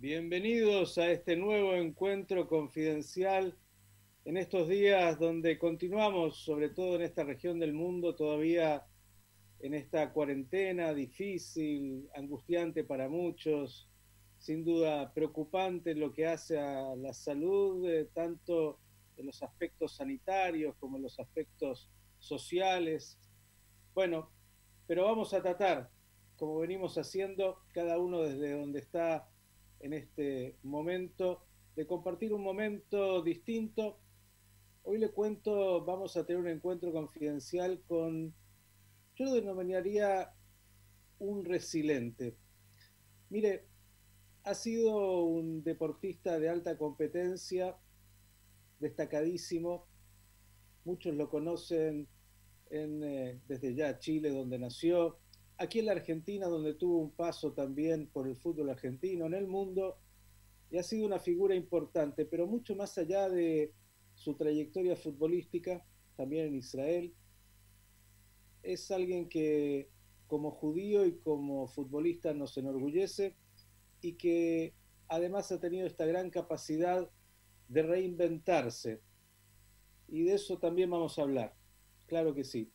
Bienvenidos a este nuevo encuentro confidencial en estos días donde continuamos, sobre todo en esta región del mundo, todavía en esta cuarentena difícil, angustiante para muchos, sin duda preocupante lo que hace a la salud, eh, tanto en los aspectos sanitarios como en los aspectos sociales. Bueno, pero vamos a tratar, como venimos haciendo, cada uno desde donde está en este momento, de compartir un momento distinto. Hoy le cuento, vamos a tener un encuentro confidencial con, yo lo denominaría un resiliente. Mire, ha sido un deportista de alta competencia, destacadísimo. Muchos lo conocen en, eh, desde ya Chile, donde nació, aquí en la Argentina, donde tuvo un paso también por el fútbol argentino, en el mundo, y ha sido una figura importante, pero mucho más allá de su trayectoria futbolística, también en Israel, es alguien que como judío y como futbolista nos enorgullece y que además ha tenido esta gran capacidad de reinventarse. Y de eso también vamos a hablar, claro que sí.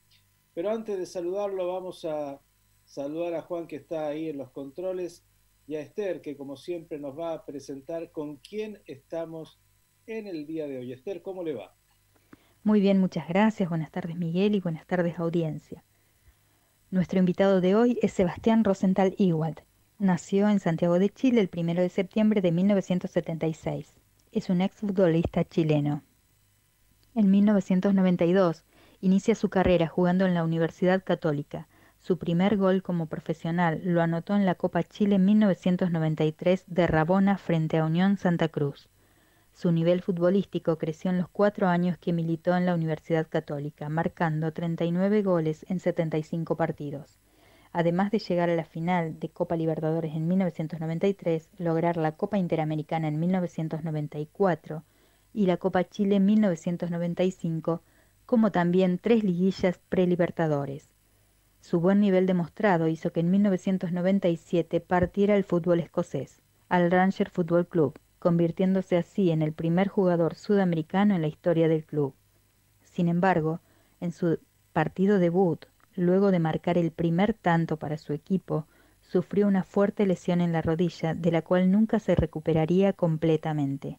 Pero antes de saludarlo vamos a saludar a Juan que está ahí en los controles y a Esther que como siempre nos va a presentar con quién estamos en el día de hoy. Esther, ¿cómo le va? Muy bien, muchas gracias. Buenas tardes Miguel y buenas tardes audiencia. Nuestro invitado de hoy es Sebastián Rosenthal Ewald. Nació en Santiago de Chile el 1 de septiembre de 1976. Es un exfutbolista chileno. En 1992 inicia su carrera jugando en la Universidad Católica, su primer gol como profesional lo anotó en la Copa Chile en 1993 de Rabona frente a Unión Santa Cruz. Su nivel futbolístico creció en los cuatro años que militó en la Universidad Católica, marcando 39 goles en 75 partidos. Además de llegar a la final de Copa Libertadores en 1993, lograr la Copa Interamericana en 1994 y la Copa Chile en 1995, como también tres liguillas prelibertadores. Su buen nivel demostrado hizo que en 1997 partiera el fútbol escocés, al Ranger Football Club, convirtiéndose así en el primer jugador sudamericano en la historia del club. Sin embargo, en su partido debut, luego de marcar el primer tanto para su equipo, sufrió una fuerte lesión en la rodilla de la cual nunca se recuperaría completamente.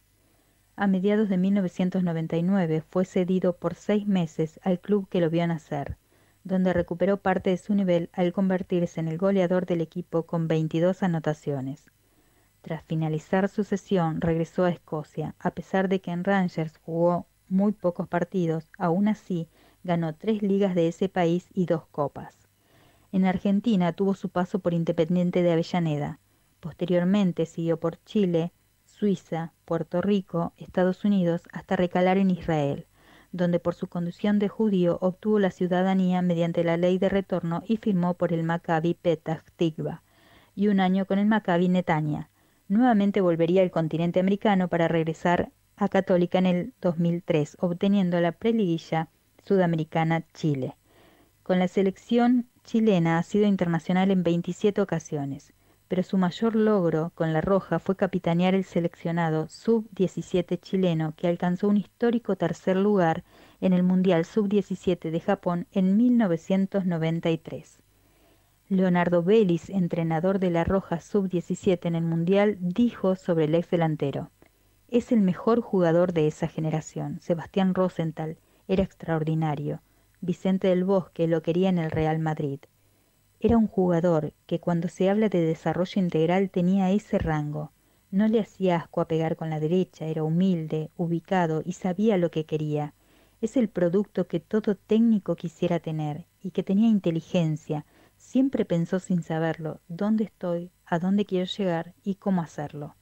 A mediados de 1999 fue cedido por seis meses al club que lo vio nacer, donde recuperó parte de su nivel al convertirse en el goleador del equipo con 22 anotaciones. Tras finalizar su sesión, regresó a Escocia, a pesar de que en Rangers jugó muy pocos partidos, aún así ganó tres ligas de ese país y dos copas. En Argentina tuvo su paso por Independiente de Avellaneda. Posteriormente siguió por Chile, Suiza, Puerto Rico, Estados Unidos, hasta recalar en Israel donde por su condición de judío obtuvo la ciudadanía mediante la ley de retorno y firmó por el Maccabi Petah Tikva, y un año con el Maccabi Netanya. Nuevamente volvería al continente americano para regresar a Católica en el 2003, obteniendo la preliguilla sudamericana Chile. Con la selección chilena ha sido internacional en 27 ocasiones pero su mayor logro con la Roja fue capitanear el seleccionado sub-17 chileno que alcanzó un histórico tercer lugar en el Mundial sub-17 de Japón en 1993. Leonardo Vélez, entrenador de la Roja sub-17 en el Mundial, dijo sobre el ex delantero, es el mejor jugador de esa generación. Sebastián Rosenthal era extraordinario. Vicente del Bosque lo quería en el Real Madrid. Era un jugador que cuando se habla de desarrollo integral tenía ese rango. No le hacía asco a pegar con la derecha, era humilde, ubicado y sabía lo que quería. Es el producto que todo técnico quisiera tener y que tenía inteligencia. Siempre pensó sin saberlo dónde estoy, a dónde quiero llegar y cómo hacerlo.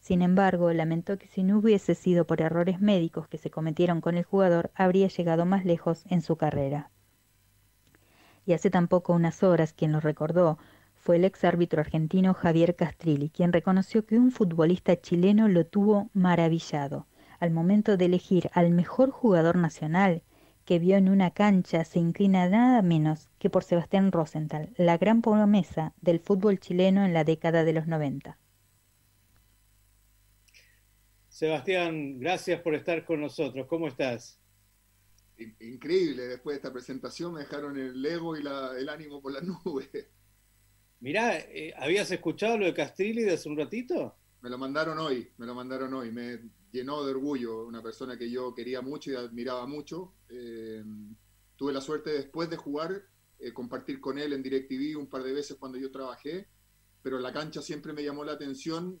Sin embargo, lamentó que si no hubiese sido por errores médicos que se cometieron con el jugador, habría llegado más lejos en su carrera y hace tampoco unas horas quien lo recordó fue el ex árbitro argentino Javier Castrilli, quien reconoció que un futbolista chileno lo tuvo maravillado. Al momento de elegir al mejor jugador nacional que vio en una cancha, se inclina nada menos que por Sebastián Rosenthal, la gran promesa del fútbol chileno en la década de los 90. Sebastián, gracias por estar con nosotros. ¿Cómo estás? Increíble, después de esta presentación me dejaron el ego y el ánimo por las nubes. Mirá, eh, ¿habías escuchado lo de Castrilli de hace un ratito? Me lo mandaron hoy, me lo mandaron hoy. Me llenó de orgullo, una persona que yo quería mucho y admiraba mucho. Eh, tuve la suerte después de jugar, eh, compartir con él en DirecTV un par de veces cuando yo trabajé, pero la cancha siempre me llamó la atención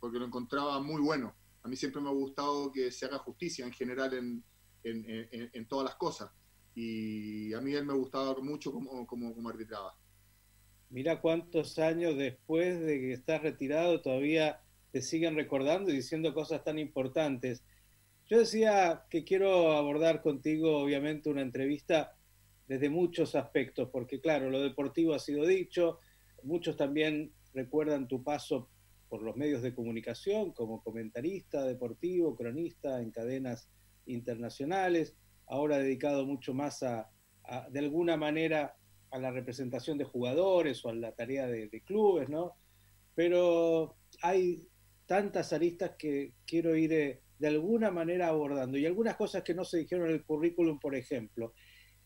porque lo encontraba muy bueno. A mí siempre me ha gustado que se haga justicia en general en, en, todas las cosas. Y a mí él me gustaba mucho como, como, como arbitraba. Mira cuántos años después de que estás retirado todavía te siguen recordando y diciendo cosas tan importantes. Yo decía que quiero abordar contigo, obviamente, una entrevista desde muchos aspectos, porque claro, lo deportivo ha sido dicho, muchos también recuerdan tu paso por los medios de comunicación como comentarista deportivo, cronista en cadenas internacionales, ahora dedicado mucho más a, de alguna manera, a la representación de jugadores o a la tarea de, clubes, ¿no? Pero hay tantas aristas que quiero ir eh, de alguna manera abordando y algunas cosas que no se dijeron en el currículum, por ejemplo.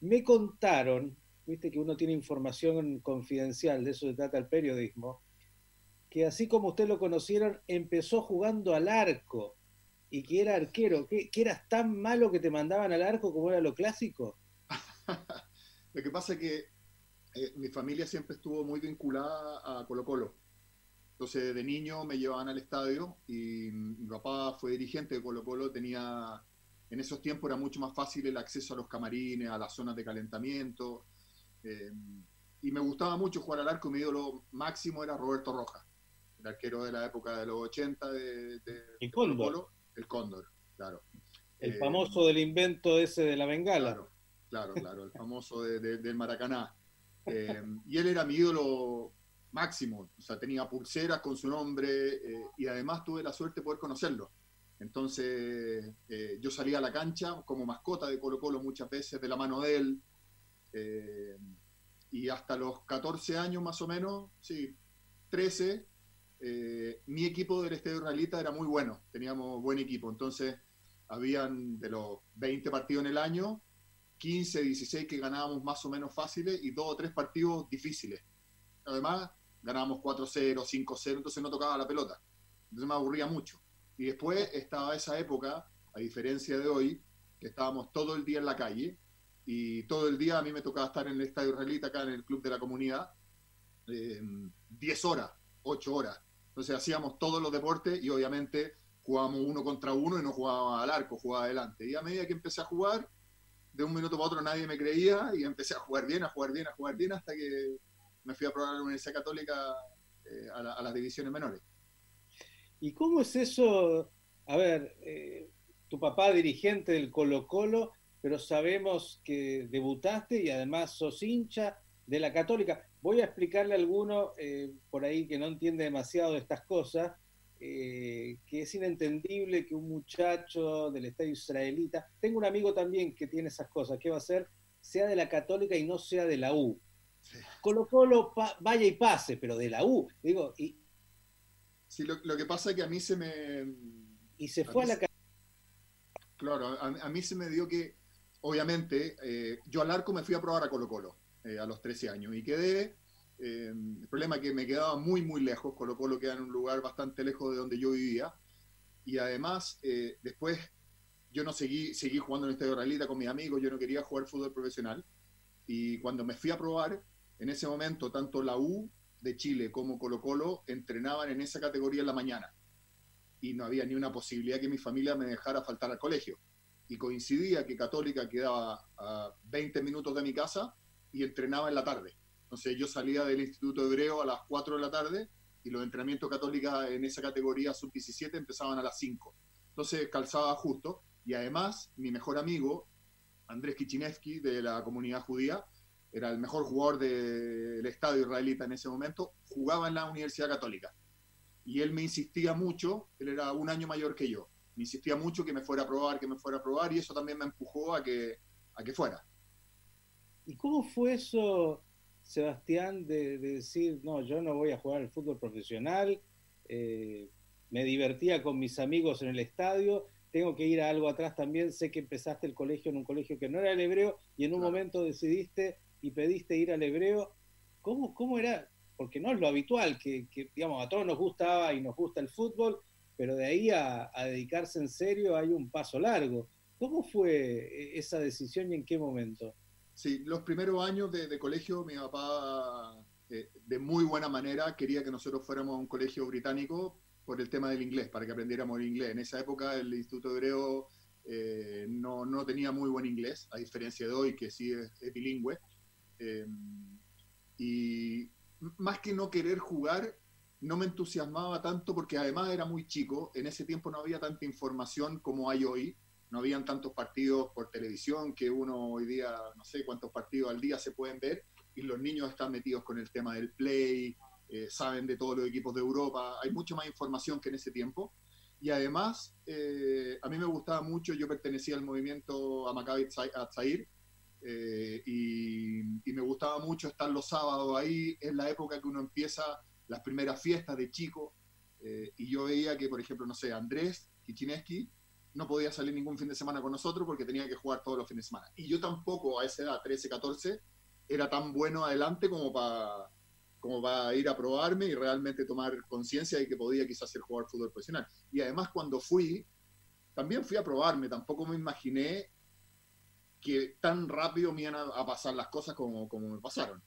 Me contaron, viste que uno tiene información confidencial, de eso se trata el periodismo, que así como usted lo conocieron, empezó jugando al arco y que era arquero, que, eras tan malo que te mandaban al arco como era lo clásico. lo que pasa es que eh, mi familia siempre estuvo muy vinculada a Colo Colo. Entonces de niño me llevaban al estadio y mi papá fue dirigente de Colo Colo, tenía, en esos tiempos era mucho más fácil el acceso a los camarines, a las zonas de calentamiento. Eh, y me gustaba mucho jugar al arco, mi ídolo máximo era Roberto Rojas, el arquero de la época de los 80 de, de Colo Colo el cóndor, claro. El famoso del invento ese de la bengala. Claro, claro, claro el famoso del Maracaná. Eh, y él era mi ídolo máximo, o sea, tenía pulseras con su nombre eh, y además tuve la suerte de poder conocerlo. Entonces, eh, yo salía a la cancha como mascota de Colo Colo muchas veces de la mano de él. y hasta los 14 años más o menos, sí, 13, eh, mi equipo del Estadio Israelita era muy bueno, teníamos buen equipo, entonces habían de los 20 partidos en el año, 15, 16 que ganábamos más o menos fáciles y dos o tres partidos difíciles. Además, ganábamos 4-0, 5-0, entonces no tocaba la pelota. Entonces me aburría mucho. Y después estaba esa época, a diferencia de hoy, que estábamos todo el día en la calle y todo el día a mí me tocaba estar en el Estadio Israelita, acá en el Club de la Comunidad, 10 eh, horas, 8 horas. Entonces hacíamos todos los deportes y obviamente jugábamos uno contra uno y no jugaba al arco, jugaba adelante. Y a medida que empecé a jugar, de un minuto para otro nadie me creía y empecé a jugar bien, a jugar bien, a jugar bien hasta que me fui a probar a la Universidad Católica eh, a, las divisiones menores. ¿Y cómo es eso? A ver, eh, tu papá dirigente del Colo Colo, pero sabemos que debutaste y además sos hincha de la Católica. Voy a explicarle a alguno eh, por ahí que no entiende demasiado de estas cosas, eh, que es inentendible que un muchacho del estadio israelita, tengo un amigo también que tiene esas cosas, ¿qué va a hacer? Sea de la católica y no sea de la U. Colo Colo vaya y pase, pero de la U. Digo, y, sí, lo, que pasa es que a mí se me... Y se fue a, la Claro, a, mí se me dio que, obviamente, eh, yo al arco me fui a probar a Colo Colo eh, a los 13 años. Y quedé, eh, el problema es que me quedaba muy, muy lejos, Colo Colo queda en un lugar bastante lejos de donde yo vivía. Y además eh, después yo no seguí, seguí jugando en el Estadio Realita con mis amigos, yo no quería jugar fútbol profesional. Y cuando me fui a probar, en ese momento tanto la U de Chile como Colo Colo entrenaban en esa categoría en la mañana. Y no había ni una posibilidad que mi familia me dejara faltar al colegio. Y coincidía que Católica quedaba a 20 minutos de mi casa y entrenaba en la tarde. Entonces yo salía del Instituto Hebreo a las 4 de la tarde y los entrenamientos católicos en esa categoría sub-17 empezaban a las 5. Entonces calzaba justo y además mi mejor amigo, Andrés Kichinevsky de la comunidad judía, era el mejor jugador del estadio israelita en ese momento, jugaba en la Universidad Católica. Y él me insistía mucho, él era un año mayor que yo, me insistía mucho que me fuera a probar, que me fuera a probar y eso también me empujó a que, a que fuera. ¿Y cómo fue eso, Sebastián, de, decir, no, yo no voy a jugar al fútbol profesional? Eh, me divertía con mis amigos en el estadio, tengo que ir a algo atrás también, sé que empezaste el colegio en un colegio que no era el hebreo y en un momento decidiste y pediste ir al hebreo. ¿Cómo, cómo era? Porque no es lo habitual, que, digamos, a todos nos gustaba y nos gusta el fútbol, pero de ahí a, dedicarse en serio hay un paso largo. ¿Cómo fue e, esa decisión y en qué momento? Sí, los primeros años de, colegio, mi papá, eh, de muy buena manera, quería que nosotros fuéramos a un colegio británico por el tema del inglés, para que aprendiéramos el inglés. En esa época el Instituto Hebreo eh, no, no, tenía muy buen inglés, a diferencia de hoy, que sí es, bilingüe. Eh, y más que no querer jugar, no me entusiasmaba tanto porque además era muy chico, en ese tiempo no había tanta información como hay hoy, no habían tantos partidos por televisión que uno hoy día, no sé cuántos partidos al día se pueden ver, y los niños están metidos con el tema del play, eh, saben de todos los equipos de Europa, hay mucha más información que en ese tiempo. Y además, eh, a mí me gustaba mucho, yo pertenecía al movimiento Amakabi Tzair, eh, y, y, me gustaba mucho estar los sábados ahí, es la época que uno empieza las primeras fiestas de chico, y yo veía que, por ejemplo, no sé, Andrés Kichineski no podía salir ningún fin de semana con nosotros porque tenía que jugar todos los fines de semana. Y yo tampoco a esa edad, 13, 14, era tan bueno adelante como para como va a ir a probarme y realmente tomar conciencia de que podía quizás ser jugador de fútbol profesional. Y además cuando fui, también fui a probarme, tampoco me imaginé que tan rápido me iban a, pasar las cosas como, como me pasaron.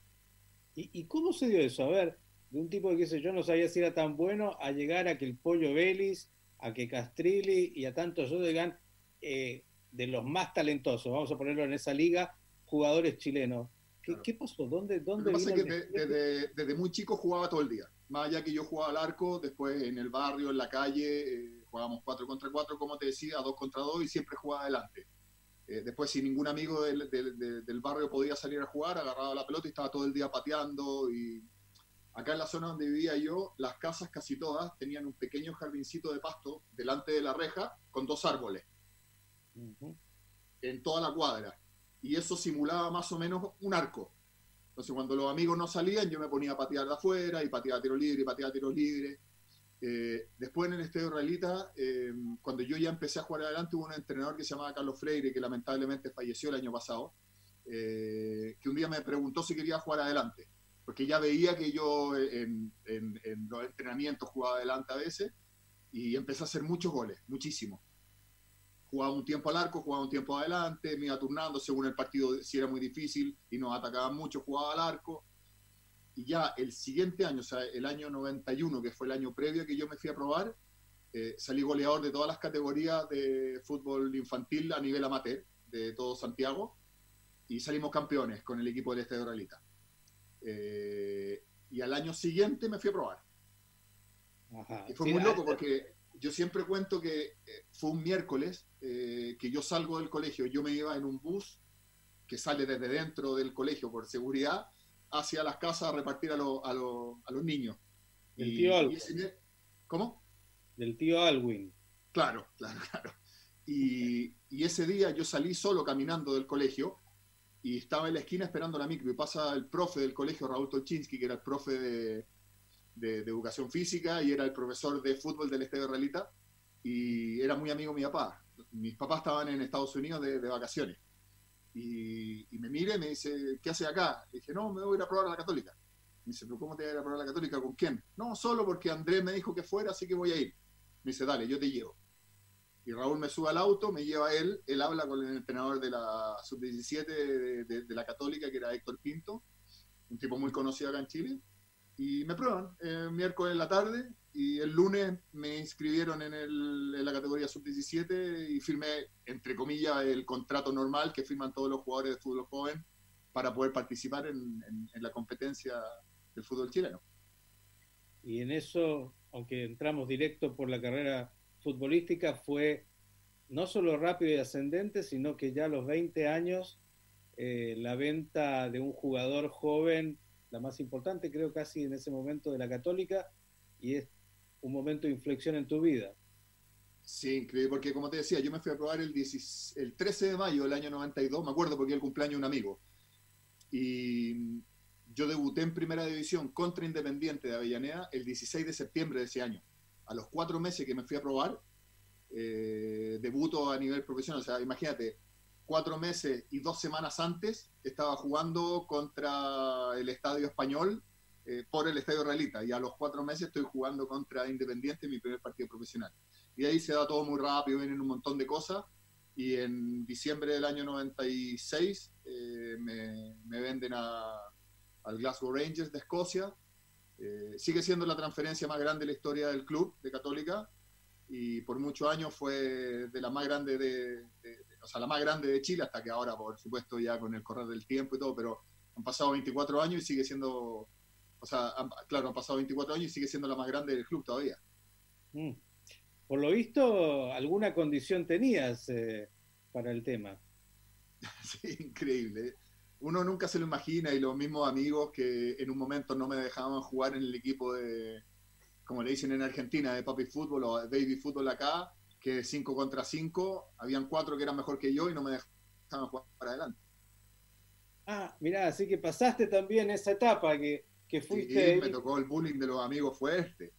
¿Y, cómo se dio eso? A ver, de un tipo que yo no sabía si era tan bueno, a llegar a que el Pollo Vélez, a que Castrilli y a tantos otros digan eh, de los más talentosos, vamos a ponerlo en esa liga, jugadores chilenos. ¿Qué, pasó? ¿Dónde, dónde Lo que pasa es que desde, muy chico jugaba todo el día. Más allá que yo jugaba al arco, después en el barrio, en la calle, eh, jugábamos 4 contra 4, como te decía, 2 contra 2 y siempre jugaba adelante. Eh, después, si ningún amigo del, del, barrio podía salir a jugar, agarraba la pelota y estaba todo el día pateando. Y acá en la zona donde vivía yo, las casas casi todas tenían un pequeño jardincito de pasto delante de la reja con dos árboles. En toda la cuadra y eso simulaba más o menos un arco. Entonces, cuando los amigos no salían, yo me ponía a patear de afuera y pateaba tiro libre y pateaba tiros libres. Eh, después en el Estadio Israelita, eh, cuando yo ya empecé a jugar adelante, hubo un entrenador que se llamaba Carlos Freire, que lamentablemente falleció el año pasado, eh, que un día me preguntó si quería jugar adelante, porque ya veía que yo en, en los entrenamientos jugaba adelante a veces y empecé a hacer muchos goles, muchísimos jugaba un tiempo al arco, jugaba un tiempo adelante, me iba turnando según el partido, si era muy difícil y nos atacaban mucho, jugaba al arco. Y ya el siguiente año, o sea, el año 91, que fue el año previo que yo me fui a probar, eh, salí goleador de todas las categorías de fútbol infantil a nivel amateur de todo Santiago y salimos campeones con el equipo del Estadio Realita. Eh, y al año siguiente me fui a probar. Y fue muy loco porque yo siempre cuento que eh, fue un miércoles eh, que yo salgo del colegio, yo me iba en un bus que sale desde dentro del colegio por seguridad hacia las casas a repartir a, a, los niños. ¿Del tío Alwin? ¿Cómo? Del tío Alwin. Claro, claro, claro. Y, y, ese día yo salí solo caminando del colegio y estaba en la esquina esperando la micro y pasa el profe del colegio, Raúl Tolchinsky, que era el profe de, de, educación física y era el profesor de fútbol del Estadio Realita y era muy amigo de mi papá. Mis papás estaban en Estados Unidos de, vacaciones y, me mira y me dice, ¿qué hace acá? Le dije, no, me voy a ir a probar a la católica. Me dice, ¿pero cómo te vas a ir a probar a la católica? ¿Con quién? No, solo porque Andrés me dijo que fuera, así que voy a ir. Me dice, dale, yo te llevo. Y Raúl me sube al auto, me lleva él, él habla con el entrenador de la sub-17 de, la católica, que era Héctor Pinto, un tipo muy conocido acá en Chile y me prueban el miércoles en la tarde y el lunes me inscribieron en, el, en la categoría sub-17 y firmé, entre comillas, el contrato normal que firman todos los jugadores de fútbol joven para poder participar en, la competencia del fútbol chileno. Y en eso, aunque entramos directo por la carrera futbolística, fue no solo rápido y ascendente, sino que ya a los 20 años eh, la venta de un jugador joven la más importante creo casi en ese momento de la católica y es un momento de inflexión en tu vida. Sí, increíble, porque como te decía, yo me fui a probar el, el 13 de mayo del año 92, me acuerdo porque era el cumpleaños de un amigo. Y yo debuté en primera división contra Independiente de Avellaneda el 16 de septiembre de ese año. A los cuatro meses que me fui a probar, eh, debuto a nivel profesional. O sea, imagínate, cuatro meses y dos semanas antes estaba jugando contra el Estadio Español eh, por el Estadio Realita y a los cuatro meses estoy jugando contra Independiente en mi primer partido profesional. Y ahí se da todo muy rápido, vienen un montón de cosas y en diciembre del año 96 eh, me, me, venden a, al Glasgow Rangers de Escocia. Eh, sigue siendo la transferencia más grande de la historia del club de Católica y por muchos años fue de la más grande de, o sea, la más grande de Chile hasta que ahora, por supuesto, ya con el correr del tiempo y todo, pero han pasado 24 años y sigue siendo, o sea, claro, han pasado 24 años y sigue siendo la más grande del club todavía. Mm. Por lo visto, alguna condición tenías eh, para el tema. sí, increíble. Uno nunca se lo imagina y los mismos amigos que en un momento no me dejaban jugar en el equipo de, como le dicen en Argentina, de papi fútbol o baby fútbol acá, que 5 contra 5, habían cuatro que eran mejor que yo y no me dejaban jugar para adelante. Ah, mirá, así que pasaste también esa etapa que, que fuiste... Sí, me tocó el bullying de los amigos fuerte.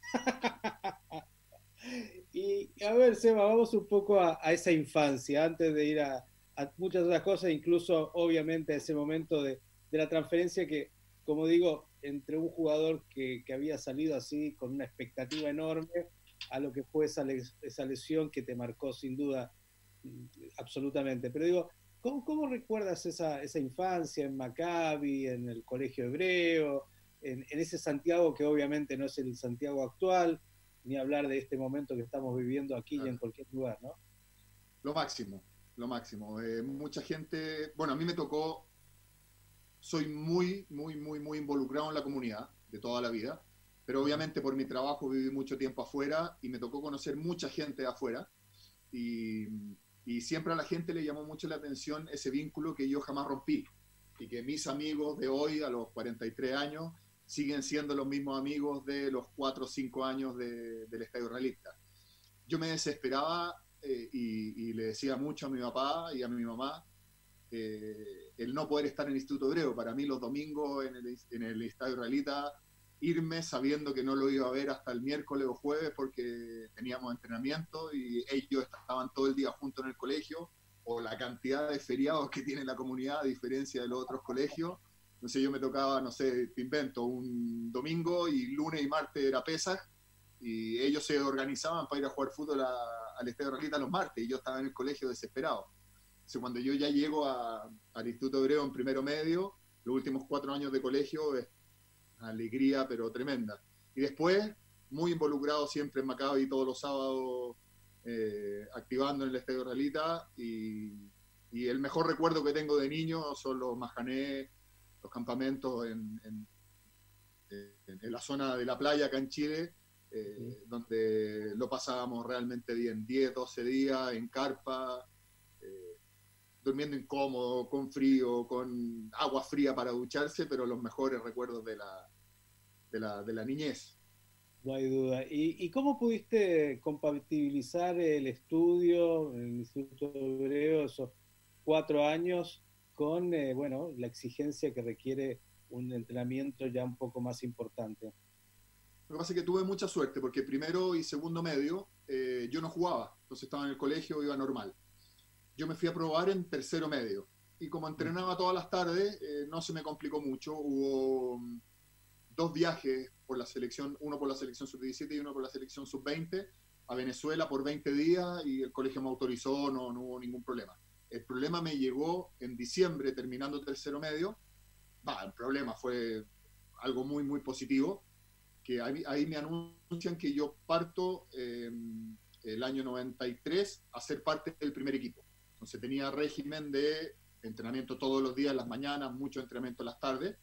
y a ver, Seba, vamos un poco a, esa infancia, antes de ir a, muchas otras cosas, incluso obviamente a ese momento de, la transferencia que, como digo, entre un jugador que, había salido así con una expectativa enorme a lo que fue esa, esa lesión que te marcó sin duda mm, absolutamente. Pero digo, ¿cómo, recuerdas esa, esa, infancia en Maccabi, en el colegio hebreo, en, en, ese Santiago que obviamente no es el Santiago actual? ni hablar de este momento que estamos viviendo aquí y en cualquier lugar, ¿no? Lo máximo, lo máximo. Eh, mucha gente, bueno, a mí me tocó, soy muy, muy, muy, muy involucrado en la comunidad de toda la vida, pero obviamente por mi trabajo viví mucho tiempo afuera y me tocó conocer mucha gente afuera y, y siempre a la gente le llamó mucho la atención ese vínculo que yo jamás rompí y que mis amigos de hoy, a los 43 años, siguen siendo los mismos amigos de los cuatro o cinco años del Estadio Realista. Yo me desesperaba eh, y, le decía mucho a mi papá y a mi mamá eh, el no poder estar en el Instituto Hebreo. Para mí los domingos en el, en el Estadio Realita, irme sabiendo que no lo iba a ver hasta el miércoles o jueves porque teníamos entrenamiento y ellos estaban todo el día juntos en el colegio o la cantidad de feriados que tiene la comunidad a diferencia de los otros colegios sé, yo me tocaba, no sé, te invento, un domingo y lunes y martes era Pesaj, y ellos se organizaban para ir a jugar fútbol al Estadio Realita los martes, y yo estaba en el colegio desesperado. Cuando yo ya llego al Instituto Hebreo en primero medio, los últimos cuatro años de colegio es alegría, pero tremenda. Y después, muy involucrado siempre en Maccabi todos los sábados, eh, activando en el Estadio Realita, y, y, el mejor recuerdo que tengo de niño son los majanés los campamentos en, en, la zona de la playa acá en Chile, eh, donde lo pasábamos realmente bien, 10, 12 días en carpa, eh, durmiendo incómodo, con frío, con agua fría para ducharse, pero los mejores recuerdos de la, de la, de la niñez. No hay duda. ¿Y, ¿Y, cómo pudiste compatibilizar el estudio en el Instituto Hebreo, esos cuatro años, con eh, bueno, la exigencia que requiere un entrenamiento ya un poco más importante. Lo que pasa es que tuve mucha suerte porque primero y segundo medio eh, yo no jugaba, entonces estaba en el colegio, iba normal. Yo me fui a probar en tercero medio y como entrenaba todas las tardes eh, no se me complicó mucho. Hubo mm, dos viajes por la selección, uno por la selección sub-17 y uno por la selección sub-20 a Venezuela por 20 días y el colegio me autorizó, no, no hubo ningún problema. El problema me llegó en diciembre, terminando tercero medio. El problema fue algo muy, muy positivo, que ahí, me anuncian que yo parto em, el año 93 a ser parte del primer equipo. Entonces tenía régimen de entrenamiento todos los días, las mañanas, mucho entrenamiento las tardes,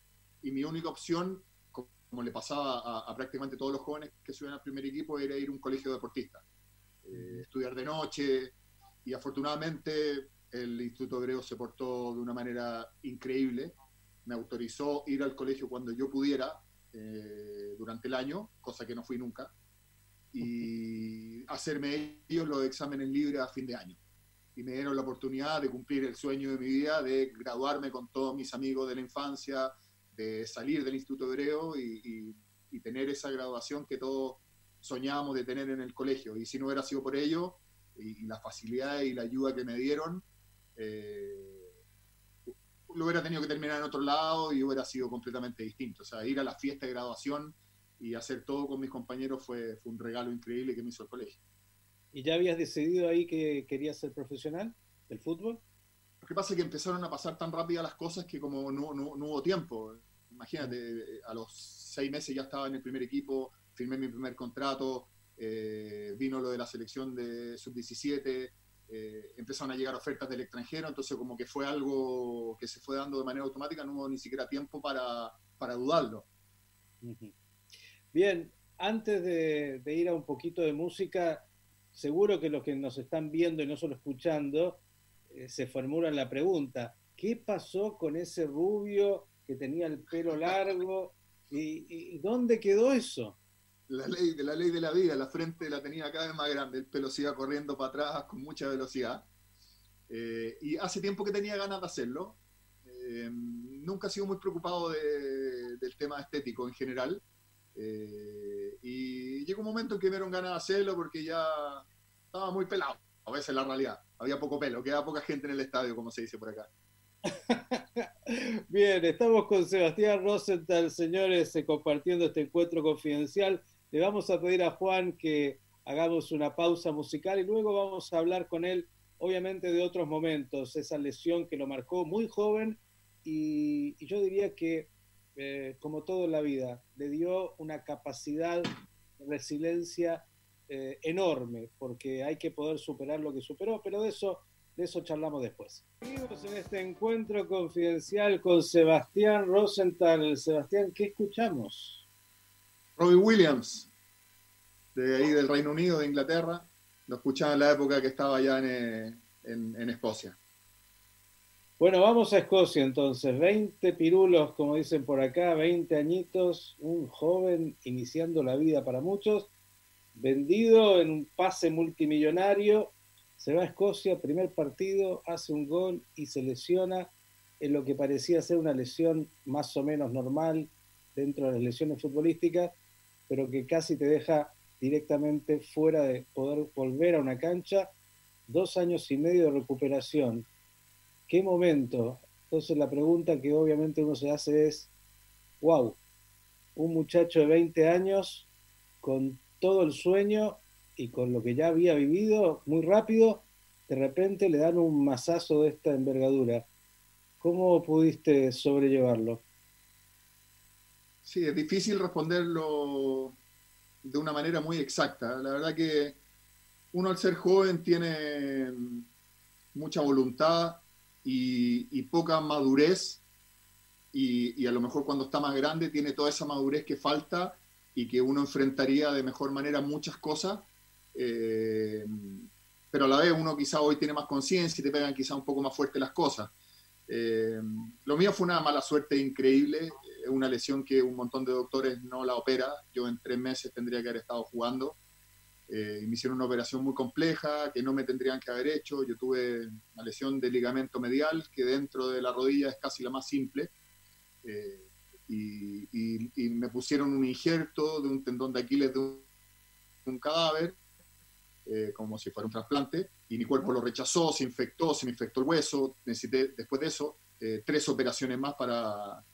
y mi única opción, como le pasaba a, prácticamente todos los jóvenes que suben al primer equipo, era ir a un colegio deportista, eh, estudiar de noche, y afortunadamente el Instituto Hebreo se portó de una manera increíble. Me autorizó ir al colegio cuando yo pudiera eh, durante el año, cosa que no fui nunca, y hacerme ellos los exámenes libres a fin de año. Y me dieron la oportunidad de cumplir el sueño de mi vida, de graduarme con todos mis amigos de la infancia, de salir del Instituto Hebreo y, tener esa graduación que todos soñábamos de tener en el colegio. Y si no hubiera sido por ello, y, la facilidad y la ayuda que me dieron, eh, lo hubiera tenido que terminar en otro lado y hubiera sido completamente distinto. O sea, ir a la fiesta de graduación y hacer todo con mis compañeros fue, fue un regalo increíble que me hizo el colegio. ¿Y ya habías decidido ahí que querías ser profesional del fútbol? Lo que pasa es que empezaron a pasar tan rápidas las cosas que como no, no, no hubo tiempo. Imagínate, a los seis meses ya estaba en el primer equipo, firmé mi primer contrato, eh, vino lo de la selección de sub-17, eh, empezaron a llegar ofertas del extranjero, entonces como que fue algo que se fue dando de manera automática, no hubo ni siquiera tiempo para, para dudarlo. Bien, antes de, ir a un poquito de música, seguro que los que nos están viendo y no solo escuchando, eh, se formulan la pregunta, ¿qué pasó con ese rubio que tenía el pelo largo? y dónde quedó eso? La ley de la ley de la vida, la frente la tenía cada vez más grande, el pelo se iba corriendo para atrás con mucha velocidad. Eh, y hace tiempo que tenía ganas de hacerlo. Eh, nunca he sido muy preocupado del tema estético en general. Eh, y llegó un momento en que me dieron ganas de hacerlo porque ya estaba muy pelado. A veces la realidad, había poco pelo, quedaba poca gente en el estadio, como se dice por acá. Bien, estamos con Sebastián Rosenthal, señores, compartiendo este encuentro confidencial le vamos a pedir a Juan que hagamos una pausa musical y luego vamos a hablar con él, obviamente, de otros momentos, esa lesión que lo marcó muy joven y, yo diría que, eh, como todo en la vida, le dio una capacidad de resiliencia eh, enorme, porque hay que poder superar lo que superó, pero de eso, de eso charlamos después. Seguimos en este encuentro confidencial con Sebastián Rosenthal. Sebastián, ¿qué escuchamos? Robbie Williams, de ahí del Reino Unido, de Inglaterra. Lo escuchaba en la época que estaba allá en, en, Escocia. Bueno, vamos a Escocia entonces. 20 pirulos, como dicen por acá, 20 añitos, un joven iniciando la vida para muchos, vendido en un pase multimillonario, se va a Escocia, primer partido, hace un gol y se lesiona en lo que parecía ser una lesión más o menos normal dentro de las lesiones futbolísticas pero que casi te deja directamente fuera de poder volver a una cancha. Dos años y medio de recuperación. ¿Qué momento? Entonces la pregunta que obviamente uno se hace es, wow, un muchacho de 20 años con todo el sueño y con lo que ya había vivido muy rápido, de repente le dan un masazo de esta envergadura. ¿Cómo pudiste sobrellevarlo? Sí, es difícil responderlo de una manera muy exacta. La verdad que uno al ser joven tiene mucha voluntad y, poca madurez y, a lo mejor cuando está más grande tiene toda esa madurez que falta y que uno enfrentaría de mejor manera muchas cosas. Eh, pero a la vez uno quizá hoy tiene más conciencia y te pegan quizá un poco más fuerte las cosas. Eh, lo mío fue una mala suerte increíble es una lesión que un montón de doctores no la opera. Yo en tres meses tendría que haber estado jugando. Eh, me hicieron una operación muy compleja que no me tendrían que haber hecho. Yo tuve una lesión de ligamento medial que dentro de la rodilla es casi la más simple. Eh, y, me pusieron un injerto de un tendón de Aquiles de un, cadáver, eh, como si fuera un trasplante, y mi cuerpo lo rechazó, se infectó, se me infectó el hueso. Necesité después de eso tres operaciones más para,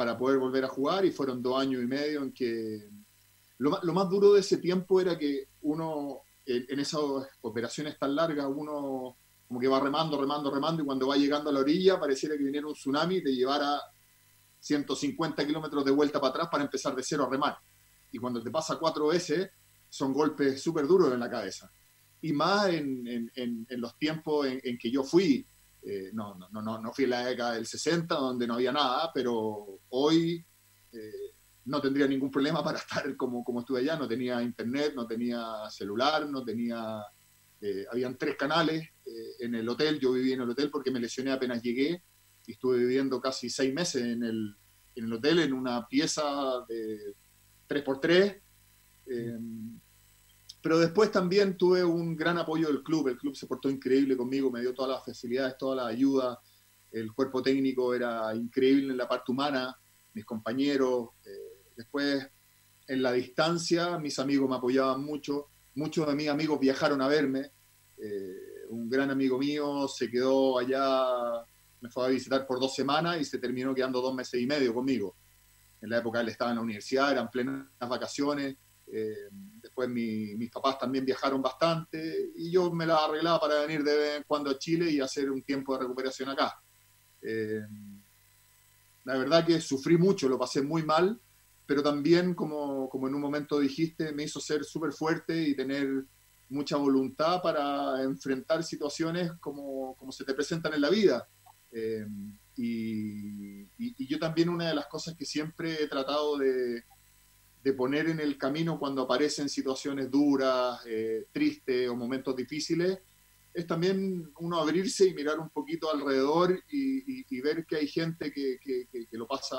para poder volver a jugar y fueron dos años y medio en que lo, más duro de ese tiempo era que uno en, esas operaciones tan largas uno como que va remando, remando, remando y cuando va llegando a la orilla pareciera que viniera un tsunami y te llevara 150 kilómetros de vuelta para atrás para empezar de cero a remar. Y cuando te pasa cuatro veces son golpes súper duros en la cabeza. Y más en, los tiempos en, que yo fui, eh, no, no, no, no fui en la década del 60 donde no había nada, pero hoy eh, no tendría ningún problema para estar como, como estuve allá. No tenía internet, no tenía celular, no tenía... Eh, habían tres canales en el hotel. Yo viví en el hotel porque me lesioné apenas llegué y estuve viviendo casi seis meses en el, en el hotel en una pieza de 3x3. Pero después también tuve un gran apoyo del club. El club se portó increíble conmigo, me dio todas las facilidades, toda la ayuda. El cuerpo técnico era increíble en la parte humana, mis compañeros. Eh, después en la distancia, mis amigos me apoyaban mucho, muchos de mis amigos viajaron a verme, un gran amigo mío se quedó allá, me fue a visitar por dos semanas y se terminó quedando dos meses y medio conmigo. En la época él estaba en la universidad, eran plenas vacaciones, eh, después mis papás también viajaron bastante y yo me la arreglaba para venir de vez en cuando a Chile y hacer un tiempo de recuperación acá. Eh, la verdad que sufrí mucho, lo pasé muy mal, pero también, como, como en un momento dijiste, me hizo ser súper fuerte y tener mucha voluntad para enfrentar situaciones como, como se te presentan en la vida. Eh, y, y, yo también una de las cosas que siempre he tratado de, de poner en el camino cuando aparecen situaciones duras, eh, tristes o momentos difíciles, es también uno abrirse y mirar un poquito alrededor y, ver que hay gente que, que, lo pasa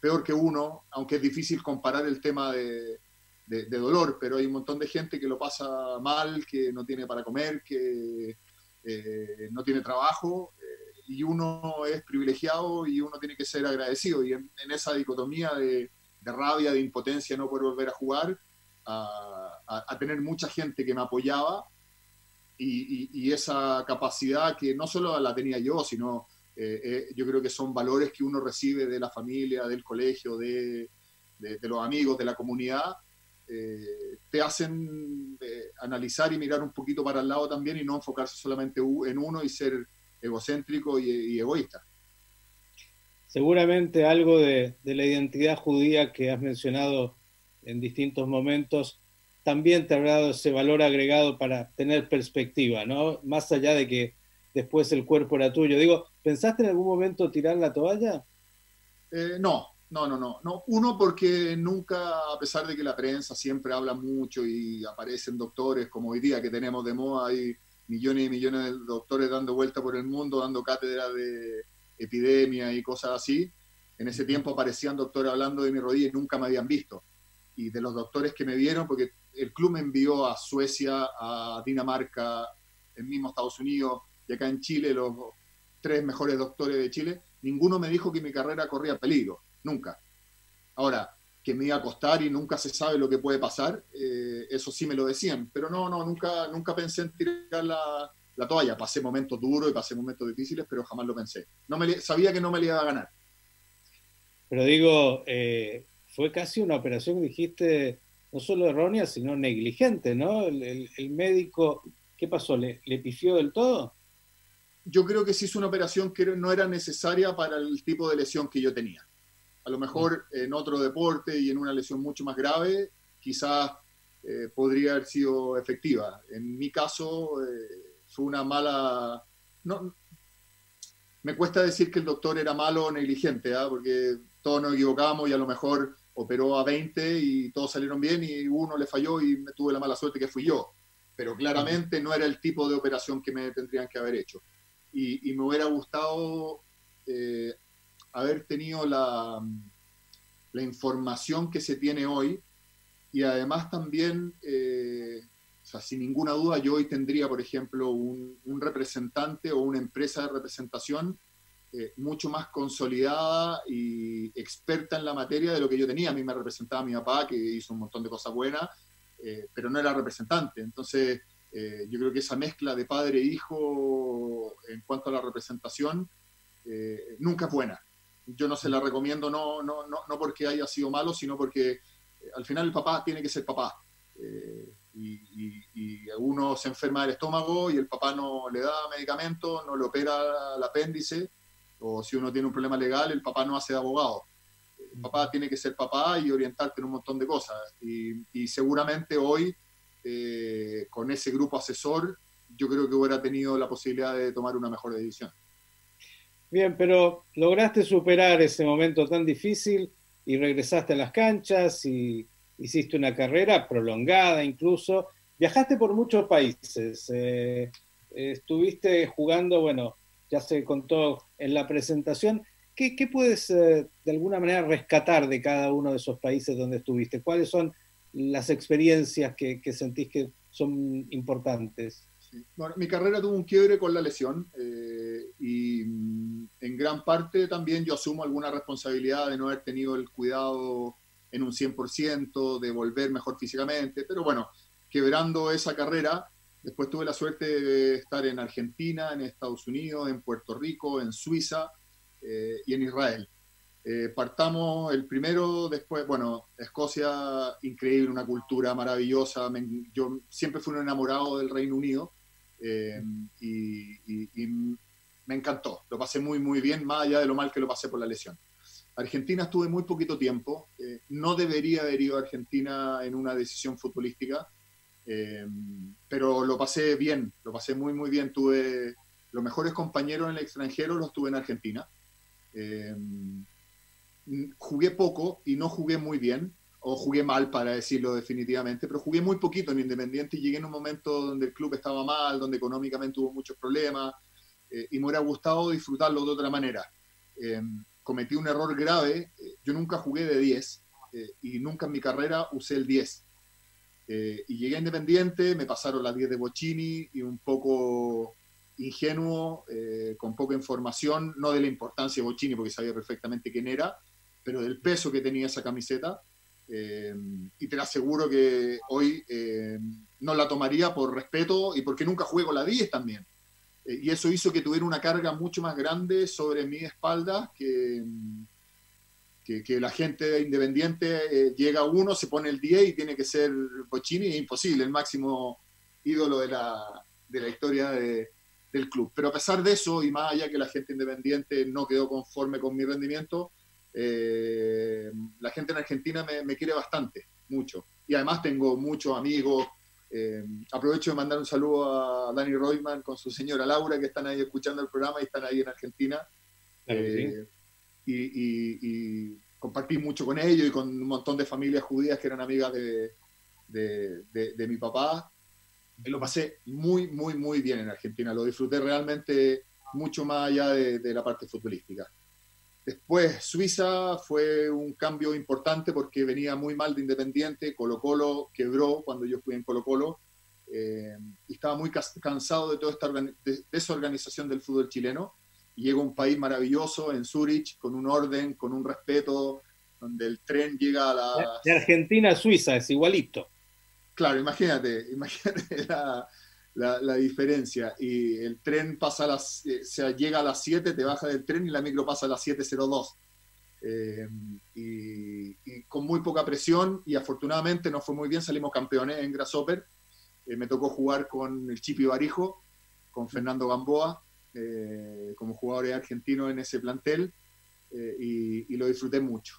peor que uno, aunque es difícil comparar el tema de, de, dolor, pero hay un montón de gente que lo pasa mal, que no tiene para comer, que eh, no tiene trabajo, eh, y uno es privilegiado y uno tiene que ser agradecido. Y en esa dicotomía de de rabia, de impotencia, no poder volver a jugar, a, tener mucha gente que me apoyaba y, esa capacidad que no solo la tenía yo, sino eh, eh, yo creo que son valores que uno recibe de la familia, del colegio, de, los amigos, de la comunidad, eh, te hacen analizar y mirar un poquito para el lado también y no enfocarse solamente en uno y ser egocéntrico y egoísta seguramente algo de, la identidad judía que has mencionado en distintos momentos también te habrá dado ese valor agregado para tener perspectiva, ¿no? Más allá de que después el cuerpo era tuyo. Digo, ¿pensaste en algún momento tirar la toalla? Eh, no, no, no, no, no. Uno porque nunca, a pesar de que la prensa siempre habla mucho y aparecen doctores, como hoy día que tenemos de moda, hay millones y millones de doctores dando vuelta por el mundo, dando cátedra de, epidemia y cosas así. En ese tiempo aparecían doctores hablando de mi rodilla y nunca me habían visto. Y de los doctores que me vieron, porque el club me envió a Suecia, a Dinamarca, el mismo Estados Unidos y acá en Chile, los tres mejores doctores de Chile, ninguno me dijo que mi carrera corría peligro, nunca. Ahora, que me iba a costar y nunca se sabe lo que puede pasar, eh, eso sí me lo decían, pero no, no, nunca, nunca pensé en tirar la, la toalla. Pasé momentos duros y pasé momentos difíciles, pero jamás lo pensé. No me, sabía que no me le iba a ganar. Pero digo, eh, fue casi una operación, dijiste, no solo errónea, sino negligente, ¿no? El, médico, ¿qué pasó? ¿Le, ¿Le, pifió del todo? Yo creo que sí hizo una operación que no era necesaria para el tipo de lesión que yo tenía. A lo mejor mm. en otro deporte y en una lesión mucho más grave, quizás eh, podría haber sido efectiva. En mi caso, eh, fue una mala... No, me cuesta decir que el doctor era malo o negligente, ¿ah? porque todos nos equivocamos y a lo mejor operó a 20 y todos salieron bien y uno le falló y me tuve la mala suerte que fui yo. Pero claramente no era el tipo de operación que me tendrían que haber hecho. Y, me hubiera gustado eh, haber tenido la, la, información que se tiene hoy y además también eh, sin ninguna duda yo hoy tendría, por ejemplo, un, representante o una empresa de representación eh, mucho más consolidada y experta en la materia de lo que yo tenía. A mí me representaba mi papá, que hizo un montón de cosas buenas, eh, pero no era representante. Entonces, eh, yo creo que esa mezcla de padre e hijo en cuanto a la representación nunca es buena. Yo no se la recomiendo, no, no, no, no porque haya sido malo, sino porque al final el papá tiene que ser papá uno se enferma del estómago y el papá no le da medicamento, no le opera el apéndice, o si uno tiene un problema legal, el papá no hace de abogado. El papá tiene que ser papá y orientarte en un montón de cosas. Y, seguramente hoy, eh, con ese grupo asesor, yo creo que hubiera tenido la posibilidad de tomar una mejor decisión. Bien, pero lograste superar ese momento tan difícil y regresaste a las canchas y hiciste una carrera prolongada incluso, viajaste por muchos países, eh, estuviste jugando, bueno, ya se contó en la presentación, ¿qué, puedes eh, de alguna manera rescatar de cada uno de esos países donde estuviste? ¿Cuáles son las experiencias que, sentís que son importantes? Bueno, mi carrera tuvo un quiebre con la lesión eh, y mm, en gran parte también yo asumo alguna responsabilidad de no haber tenido el cuidado en un 100%, de volver mejor físicamente, pero bueno, quebrando esa carrera, después tuve la suerte de estar en Argentina, en Estados Unidos, en Puerto Rico, en Suiza eh, y en Israel. Eh, partamos el primero, después, bueno, Escocia, increíble, una cultura maravillosa. yo siempre fui un enamorado del Reino Unido eh, y, me encantó. Lo pasé muy, muy bien, más allá de lo mal que lo pasé por la lesión. Argentina estuve muy poquito tiempo. No debería haber ido a Argentina en una decisión futbolística, pero lo pasé bien, lo pasé muy, muy bien. Tuve los mejores compañeros en el extranjero, los tuve en Argentina jugué poco y no jugué muy bien, o jugué mal para decirlo definitivamente, pero jugué muy poquito en Independiente y llegué en un momento donde el club estaba mal, donde económicamente hubo muchos problemas eh, y me hubiera gustado disfrutarlo de otra manera. Em, cometí un error grave, eh, yo nunca jugué de 10 eh, y nunca en mi carrera usé el 10. Y llegué a Independiente, me pasaron las 10 de Bocini y un poco ingenuo, con poca información, no de la importancia de Bocini porque sabía perfectamente quién era, pero del peso que tenía esa camiseta. Eh, y te aseguro que hoy eh, no la tomaría por respeto y porque nunca juego la 10 también. Eh, y eso hizo que tuviera una carga mucho más grande sobre mi espalda que, que, la gente independiente llega uno, se pone el 10 y tiene que ser Bocini, es imposible, el máximo ídolo de la, de la historia del club. Pero a pesar de eso, y más allá que la gente independiente no quedó conforme con mi rendimiento, eh, la gente en Argentina me, quiere bastante, mucho. Y además tengo muchos amigos. Eh, aprovecho de mandar un saludo a Dani Reutemann con su señora Laura, que están ahí escuchando el programa y están ahí en Argentina. Eh, y, compartí mucho con ellos y con un montón de familias judías que eran amigas de, de, mi papá. Lo pasé muy, muy, muy bien en Argentina. Lo disfruté realmente mucho más allá de la parte futbolística. Después, Suiza fue un cambio importante porque venía muy mal de Independiente, Colo Colo quebró cuando yo fui en Colo Colo eh, y estaba muy cansado de toda esta desorganización del fútbol chileno. Y llega un país maravilloso en Zurich, con un orden, con un respeto, donde el tren llega a la... De Argentina a Suiza, es igualito. Claro, imagínate, imagínate la, la, diferencia. Y el tren pasa a las, eh, llega a las 7, te baja del tren y la micro pasa a las 7.02. Eh, y, con muy poca presión y afortunadamente nos fue muy bien, salimos campeones en Grasshopper. Eh, me tocó jugar con el Chipi Barijo, con Fernando Gamboa, como jugadores argentinos en ese plantel y, y, lo disfruté mucho.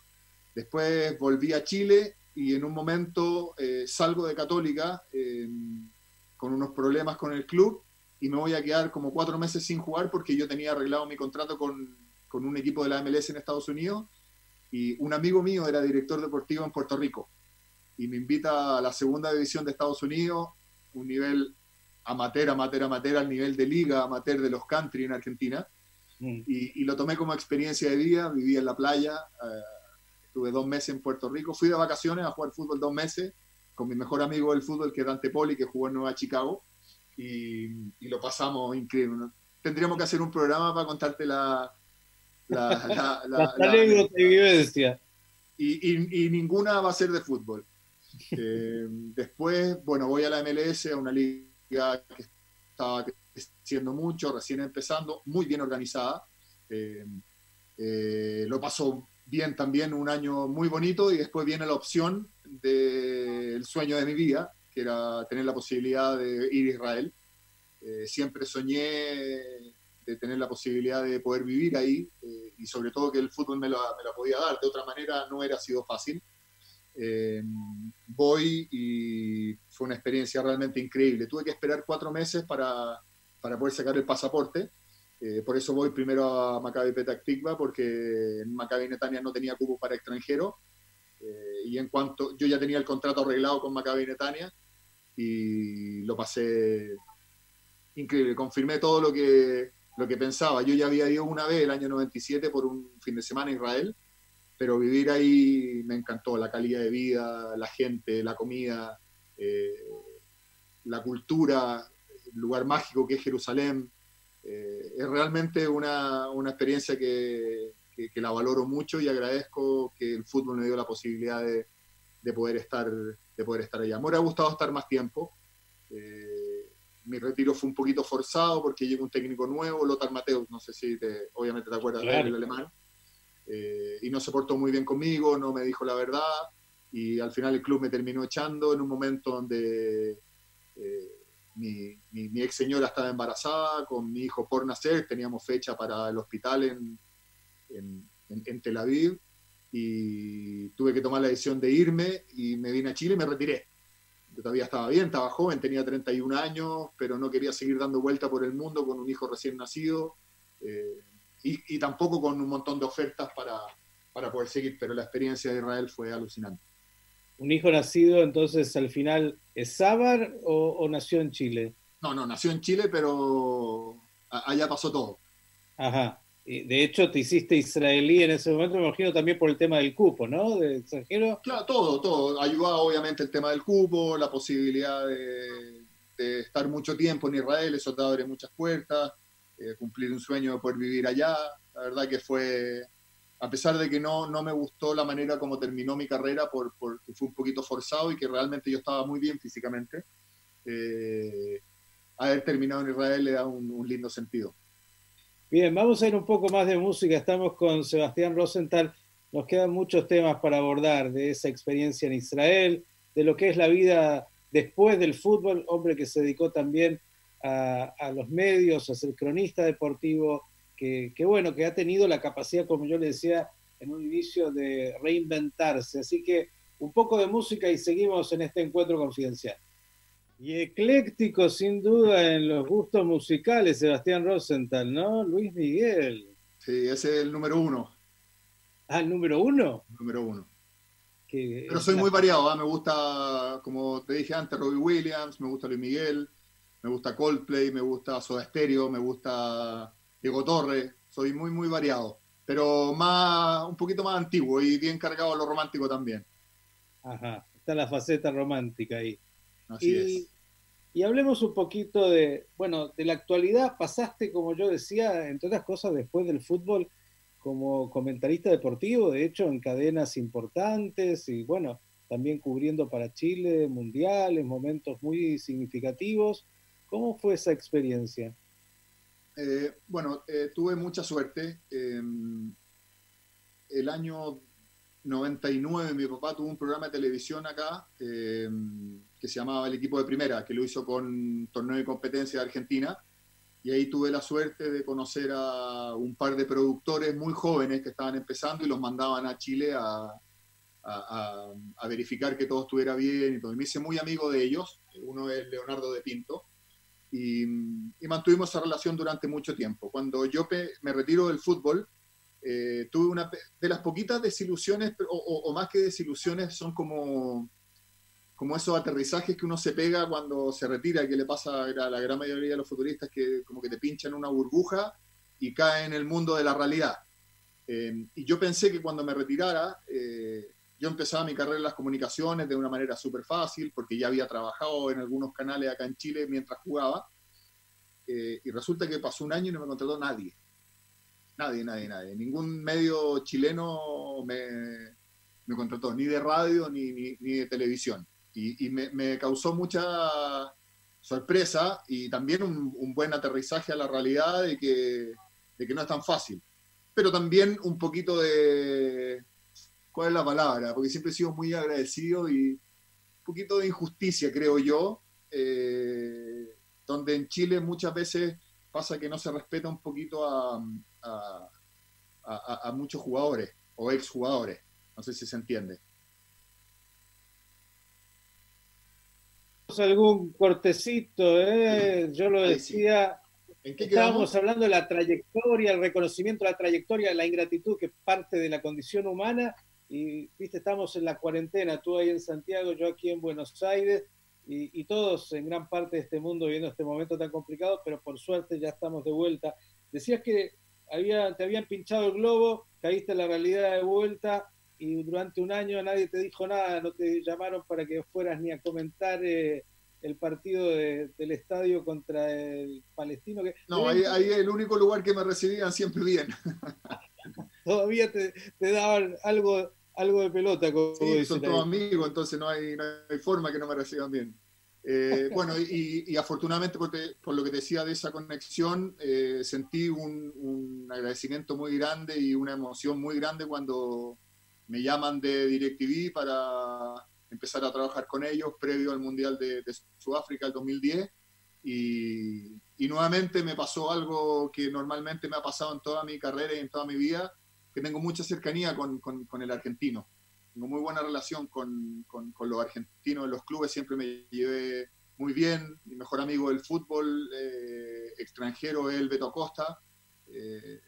Después volví a Chile y en un momento salgo de Católica con unos problemas con el club y me voy a quedar como cuatro meses sin jugar porque yo tenía arreglado mi contrato con, con un equipo de la MLS en Estados Unidos y un amigo mío era director deportivo en Puerto Rico y me invita a la segunda división de Estados Unidos, un nivel amateur, amateur, amateur, al nivel de liga amateur de los country en Argentina. Mm. Y, y, lo tomé como experiencia de vida, viví en la playa, eh, estuve dos meses en Puerto Rico, fui de vacaciones a jugar fútbol dos meses con mi mejor amigo del fútbol, que es Dante Poli, que jugó en Nueva Chicago, y, lo pasamos increíble. Tendríamos que hacer un programa para contarte la... La, la, vivencia. Y, y, ninguna va a ser de fútbol. Eh, después, bueno, voy a la MLS, a una liga que estaba creciendo mucho, recién empezando, muy bien organizada. Eh, eh, lo pasó bien también, un año muy bonito, y después viene la opción del sueño de mi vida, que era tener la posibilidad de ir a Israel. Eh, siempre soñé de tener la posibilidad de poder vivir ahí y sobre todo que el fútbol me la, podía dar. De otra manera no hubiera sido fácil. Eh, voy y fue una experiencia realmente increíble. Tuve que esperar cuatro meses para, para poder sacar el pasaporte. por eso voy primero a Maccabi Petah Tikva, porque en Maccabi Netanya no tenía cubo para extranjero eh, y en cuanto yo ya tenía el contrato arreglado con Maccabi Netania y lo pasé increíble, confirmé todo lo que, lo que pensaba. Yo ya había ido una vez el año 97 por un fin de semana a Israel, pero vivir ahí me encantó, la calidad de vida, la gente, la comida, eh, la cultura, el lugar mágico que es Jerusalén. Eh, es realmente una, una experiencia que, que, la valoro mucho y agradezco que el fútbol me dio la posibilidad de, de, poder estar, de poder estar allá. Me hubiera gustado estar más tiempo. Eh, mi retiro fue un poquito forzado porque llegó un técnico nuevo, Lothar Mateus, no sé si te, obviamente te acuerdas de él, el alemán, eh, y no se portó muy bien conmigo, no me dijo la verdad, y al final el club me terminó echando en un momento donde eh, mi, ex señora estaba embarazada, con mi hijo por nacer, teníamos fecha para el hospital en, en, en Tel Aviv, y tuve que tomar la decisión de irme y me vine a Chile y me retiré. Yo todavía estaba bien, estaba joven, tenía 31 años, pero no quería seguir dando vuelta por el mundo con un hijo recién nacido eh, y, tampoco con un montón de ofertas para, para poder seguir, pero la experiencia de Israel fue alucinante. ¿Un hijo nacido entonces al final es Sábar o, o nació en Chile? No, no, nació en Chile, pero allá pasó todo. Ajá de hecho, te hiciste israelí en ese momento, me imagino también por el tema del cupo, ¿no? De extranjero. Claro, todo, todo. Ayudaba obviamente el tema del cupo, la posibilidad de, estar mucho tiempo en Israel, eso te abre muchas puertas, eh, cumplir un sueño de poder vivir allá. La verdad que fue, a pesar de que no, no me gustó la manera como terminó mi carrera, por, porque fue un poquito forzado y que realmente yo estaba muy bien físicamente, eh, haber terminado en Israel le da un lindo sentido. Bien, vamos a ir un poco más de música. Estamos con Sebastián Rosenthal. Nos quedan muchos temas para abordar de esa experiencia en Israel, de lo que es la vida después del fútbol, hombre que se dedicó también a, los medios, a ser cronista deportivo, que, que, bueno, que ha tenido la capacidad, como yo le decía en un inicio, de reinventarse. Así que un poco de música y seguimos en este encuentro confidencial. Y ecléctico, sin duda, en los gustos musicales, Sebastián Rosenthal, ¿no? Luis Miguel. Sí, ese es el número uno. Ah, el número uno. número uno. Pero soy muy variado, ¿ah? me gusta, como te dije antes, Robbie Williams, me gusta Luis Miguel, me gusta Coldplay, me gusta Soda Stereo, me gusta Diego Torre, soy muy, muy variado, pero más, un poquito más antiguo y bien cargado a lo romántico también. Ajá, está la faceta romántica ahí y, hablemos un poquito de, bueno, de la actualidad. Pasaste, como yo decía, entre otras cosas, después del fútbol, como comentarista deportivo, de hecho, en cadenas importantes y, bueno, también cubriendo para Chile mundiales, momentos muy significativos. ¿Cómo fue esa experiencia? Eh, bueno, eh, tuve mucha suerte. Em, el año 99 mi papá tuvo un programa de televisión acá em, que se llamaba El Equipo de Primera, que lo hizo con Torneo de Competencia de Argentina. Y ahí tuve la suerte de conocer a un par de productores muy jóvenes que estaban empezando y los mandaban a Chile a, a, verificar que todo estuviera bien. Y me hice muy amigo de ellos. Uno es Leonardo de Pinto. Y, mantuvimos esa relación durante mucho tiempo. Cuando yo me retiro del fútbol, eh, tuve una de las poquitas desilusiones, o, o, más que desilusiones, son como como esos aterrizajes que uno se pega cuando se retira, que le pasa a la gran mayoría de los futuristas, que como que te pinchan una burbuja y cae en el mundo de la realidad. Eh, y yo pensé que cuando me retirara, eh, yo empezaba mi carrera en las comunicaciones de una manera súper fácil, porque ya había trabajado en algunos canales acá en Chile mientras jugaba, eh, y resulta que pasó un año y no me contrató nadie. Nadie, nadie, nadie. Ningún medio chileno me, me contrató, ni de radio ni, ni, ni de televisión y, me, causó mucha sorpresa y también un, buen aterrizaje a la realidad de que, de que no es tan fácil. Pero también un poquito de, ¿cuál es la palabra? Porque siempre he sido muy agradecido y un poquito de injusticia, creo yo, eh, donde en Chile muchas veces pasa que no se respeta un poquito a, a, a, a muchos jugadores o exjugadores. No sé si se entiende. algún cortecito, ¿eh? yo lo decía, ¿En qué estábamos hablando de la trayectoria, el reconocimiento de la trayectoria, la ingratitud que parte de la condición humana, y viste, estamos en la cuarentena, tú ahí en Santiago, yo aquí en Buenos Aires, y, todos en gran parte de este mundo viendo este momento tan complicado, pero por suerte ya estamos de vuelta. Decías que había, te habían pinchado el globo, caíste en la realidad de vuelta, y durante un año nadie te dijo nada, no te llamaron para que fueras ni a comentar eh, el partido del estadio contra el palestino. Que, no, ahí, el único lugar que me recibían siempre bien. Todavía te, daban algo, algo de pelota. Como sí, son todos amigos, entonces no hay, no hay forma que no me reciban bien. Eh, bueno, y, afortunadamente por, lo que te decía de esa conexión, eh, sentí un, agradecimiento muy grande y una emoción muy grande cuando me llaman de DirecTV para empezar a trabajar con ellos previo al Mundial de, Sudáfrica el 2010. Y, nuevamente me pasó algo que normalmente me ha pasado en toda mi carrera y en toda mi vida, que tengo mucha cercanía con, con el argentino tengo muy buena relación con, con, los argentinos en los clubes, siempre me llevé muy bien. Mi mejor amigo del fútbol eh, extranjero es el Beto Costa. Eh,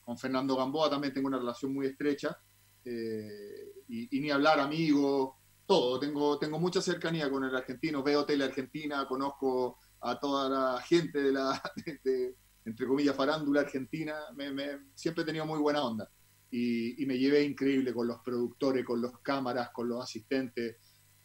con Fernando Gamboa también tengo una relación muy estrecha. Eh, y, ni hablar, amigo, todo. Tengo, tengo mucha cercanía con el argentino. Veo tele argentina, conozco a toda la gente de la, entre comillas, farándula argentina. siempre he tenido muy buena onda y, me llevé increíble con los productores, con los cámaras, con los asistentes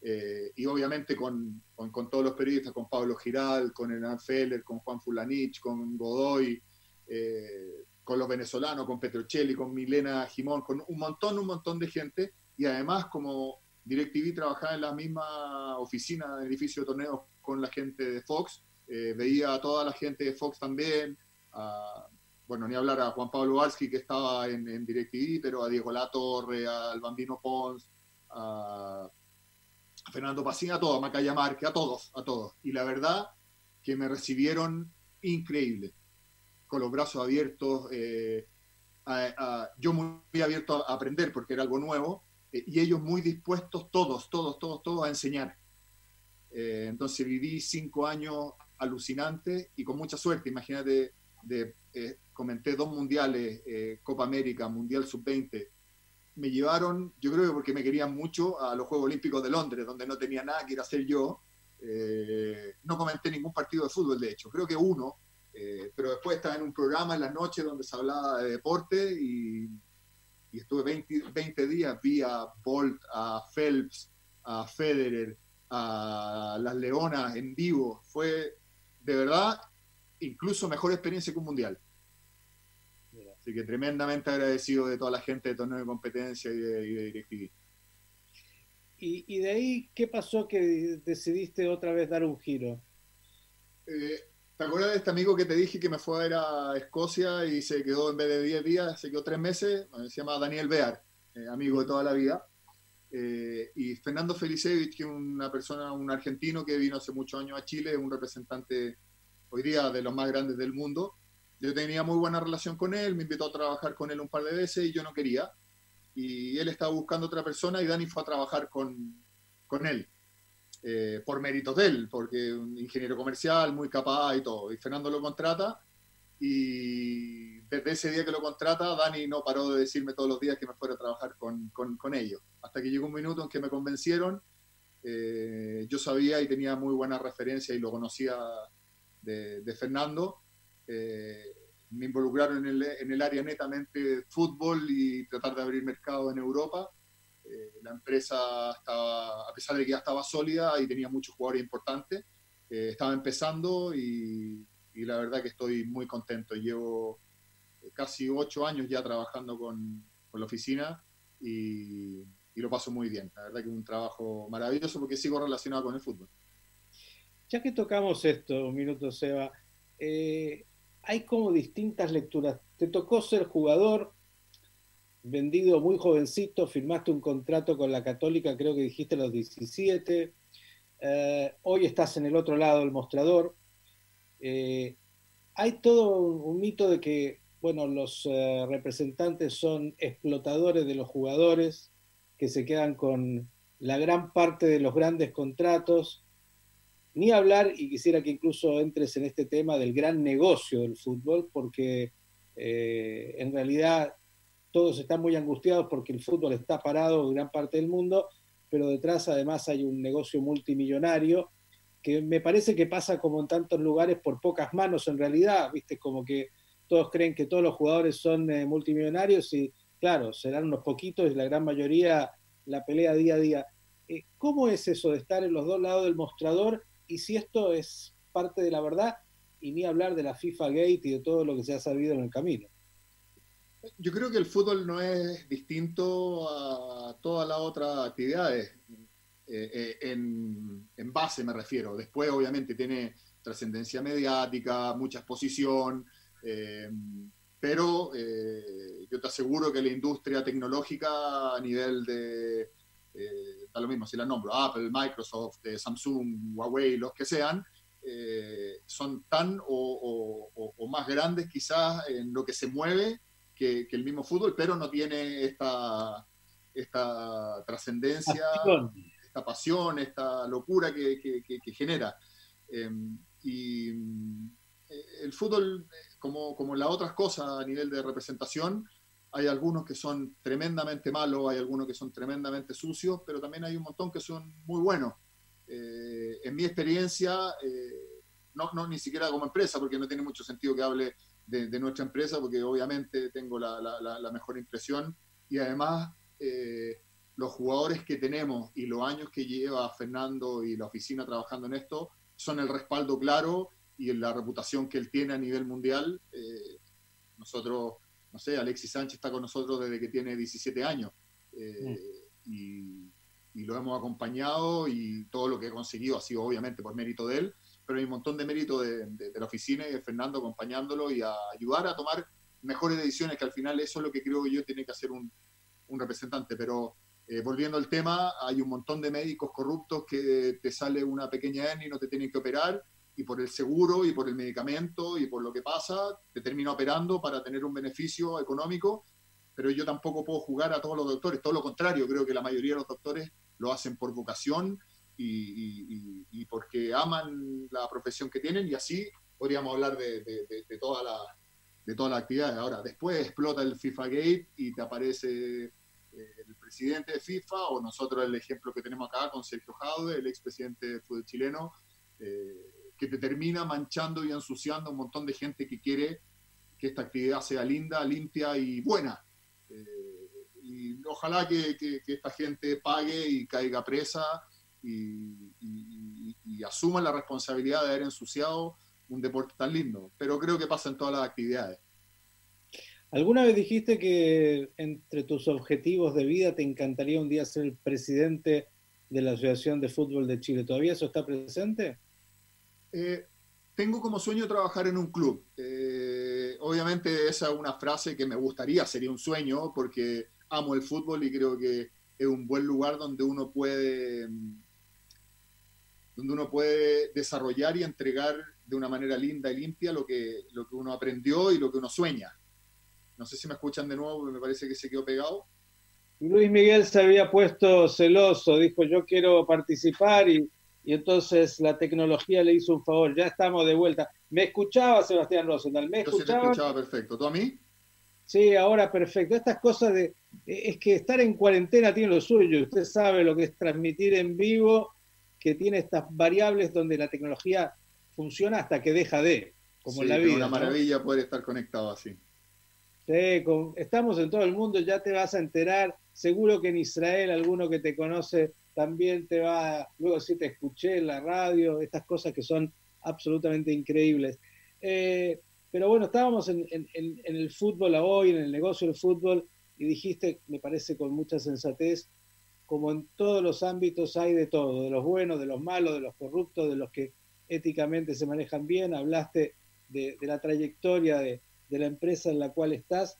eh, y obviamente con, con, todos los periodistas, con Pablo Giral, con Hernán Feller, con Juan Fulanich, con Godoy, eh, con los venezolanos, con Petrocelli, con Milena Jimón, con un montón, un montón de gente y además como DirecTV trabajaba en la misma oficina del edificio de torneos con la gente de Fox, eh, veía a toda la gente de Fox también, a, bueno, ni hablar a Juan Pablo Walski, que estaba en, en DirecTV, pero a Diego Latorre, al Bambino Pons, a Fernando Pacina, a todos, a Macaya Marque, a todos, a todos. Y la verdad que me recibieron increíble, con los brazos abiertos, eh, yo muy abierto a aprender porque era algo nuevo, eh, y ellos muy dispuestos, todos, todos, todos, todos, a enseñar. Eh, entonces viví cinco años alucinantes y con mucha suerte, imagínate, de comenté dos mundiales, eh, Copa América, Mundial Sub-20, me llevaron, yo creo que porque me querían mucho, a los Juegos Olímpicos de Londres, donde no tenía nada que ir a hacer yo. Eh, no comenté ningún partido de fútbol, de hecho, creo que uno, eh, pero después estaba en un programa en la noche donde se hablaba de deporte y, estuve 20, 20, días, vi a Bolt, a Phelps, a Federer, a las Leonas en vivo. Fue de verdad incluso mejor experiencia que un mundial. Así que tremendamente agradecido de toda la gente de Torneo de Competencia y de, y DirecTV. Y, de ahí, ¿qué pasó que decidiste otra vez dar un giro? Eh, ¿Te acuerdas de este amigo que te dije que me fue a ver a Escocia y se quedó en vez de 10 días, se quedó 3 meses? se llama Daniel Bear, eh, amigo de toda la vida. Eh, y Fernando Felicevich, que es una persona, un argentino que vino hace muchos años a Chile, un representante hoy día de los más grandes del mundo. Yo tenía muy buena relación con él, me invitó a trabajar con él un par de veces y yo no quería. Y él estaba buscando otra persona y Dani fue a trabajar con, con él, eh, por méritos de él, porque un ingeniero comercial, muy capaz y todo. Y Fernando lo contrata y desde ese día que lo contrata, Dani no paró de decirme todos los días que me fuera a trabajar con, con, con ellos. Hasta que llegó un minuto en que me convencieron. Eh, yo sabía y tenía muy buena referencia y lo conocía de, Fernando. Eh, me involucraron en el, en el, área netamente fútbol y tratar de abrir mercado en Europa. Eh, la empresa estaba, a pesar de que ya estaba sólida y tenía muchos jugadores importantes, eh, estaba empezando y, y, la verdad que estoy muy contento. Llevo casi ocho años ya trabajando con, con la oficina y, y, lo paso muy bien. La verdad que es un trabajo maravilloso porque sigo relacionado con el fútbol. Ya que tocamos esto, un minuto, Seba, eh, hay como distintas lecturas. Te tocó ser jugador, vendido muy jovencito, firmaste un contrato con la Católica, creo que dijiste a los 17. Eh, hoy estás en el otro lado del mostrador. Eh, hay todo un, mito de que, bueno, los representantes son explotadores de los jugadores, que se quedan con la gran parte de los grandes contratos ni hablar, y quisiera que incluso entres en este tema del gran negocio del fútbol, porque eh, en realidad todos están muy angustiados porque el fútbol está parado en gran parte del mundo, pero detrás además hay un negocio multimillonario que me parece que pasa como en tantos lugares por pocas manos en realidad, viste, como que todos creen que todos los jugadores son eh, multimillonarios y claro, serán unos poquitos y la gran mayoría la pelea día a día. Eh, ¿Cómo es eso de estar en los dos lados del mostrador y si esto es parte de la verdad, y ni hablar de la FIFA Gate y de todo lo que se ha sabido en el camino. Yo creo que el fútbol no es distinto a todas las otras actividades, eh, eh, en, base me refiero. Después obviamente tiene trascendencia mediática, mucha exposición, eh, pero yo te aseguro que la industria tecnológica a nivel de, da lo mismo si la nombro, Apple, Microsoft, Samsung, Huawei, los que sean, son tan o, o, más grandes quizás en lo que se mueve que, el mismo fútbol, pero no tiene esta, esta trascendencia, esta pasión, esta locura que, que genera. Em, y eh, el fútbol, como, como las otras cosas a nivel de representación, hay algunos que son tremendamente malos, hay algunos que son tremendamente sucios, pero también hay un montón que son muy buenos. Eh, en mi experiencia, eh, no, no, ni siquiera como empresa, porque no tiene mucho sentido que hable de, nuestra empresa, porque obviamente tengo la, la, mejor impresión y además eh, los jugadores que tenemos y los años que lleva Fernando y la oficina trabajando en esto son el respaldo claro y la reputación que él tiene a nivel mundial. Eh, nosotros, no sé, Alexis Sánchez está con nosotros desde que tiene 17 años eh, mm. y, y lo hemos acompañado y todo lo que ha conseguido ha sido obviamente por mérito de él pero hay un montón de mérito de, la oficina y de Fernando acompañándolo y a ayudar a tomar mejores decisiones, que al final eso es lo que creo que yo tiene que hacer un, representante. Pero eh, volviendo al tema, hay un montón de médicos corruptos que te sale una pequeña hernia y no te tienen que operar, y por el seguro y por el medicamento y por lo que pasa, te termina operando para tener un beneficio económico, pero yo tampoco puedo jugar a todos los doctores, todo lo contrario, creo que la mayoría de los doctores lo hacen por vocación y, porque aman la profesión que tienen y así podríamos hablar de, de, la, de todas las actividades. Ahora, después explota el FIFA Gate y te aparece eh, el presidente de FIFA o nosotros el ejemplo que tenemos acá con Sergio Jaude, el expresidente de fútbol chileno, eh, que te termina manchando y ensuciando un montón de gente que quiere que esta actividad sea linda, limpia y buena. Eh, y ojalá que, esta gente pague y caiga presa y, y, asuman la responsabilidad de haber ensuciado un deporte tan lindo. Pero creo que pasa en todas las actividades. ¿Alguna vez dijiste que entre tus objetivos de vida te encantaría un día ser el presidente de la Asociación de Fútbol de Chile? ¿Todavía eso está presente? Eh, tengo como sueño trabajar en un club. Eh, obviamente esa es una frase que me gustaría, sería un sueño, porque amo el fútbol y creo que es un buen lugar donde uno puede donde uno puede desarrollar y entregar de una manera linda y limpia lo que, lo que uno aprendió y lo que uno sueña. No sé si me escuchan de nuevo, me parece que se quedó pegado. Luis Miguel se había puesto celoso, dijo yo quiero participar y, y entonces la tecnología le hizo un favor, ya estamos de vuelta. ¿Me escuchaba Sebastián Rosenthal? ¿Me escuchaba? te escuchaba perfecto. ¿Tú a mí? Sí, ahora perfecto. Estas cosas de... Es que estar en cuarentena tiene lo suyo. Usted sabe lo que es transmitir en vivo que tiene estas variables donde la tecnología funciona hasta que deja de, como en la vida. Es una maravilla poder estar conectado así. Sí, estamos en todo el mundo, ya te vas a enterar. Seguro que en Israel alguno que te conoce también te va, luego sí te escuché en la radio, estas cosas que son absolutamente increíbles. Eh, pero bueno, estábamos en, en, el fútbol hoy, en el negocio del fútbol, y dijiste, me parece con mucha sensatez, como en todos los ámbitos hay de todo, de los buenos, de los malos, de los corruptos, de los que éticamente se manejan bien, hablaste de, la trayectoria de, la empresa en la cual estás.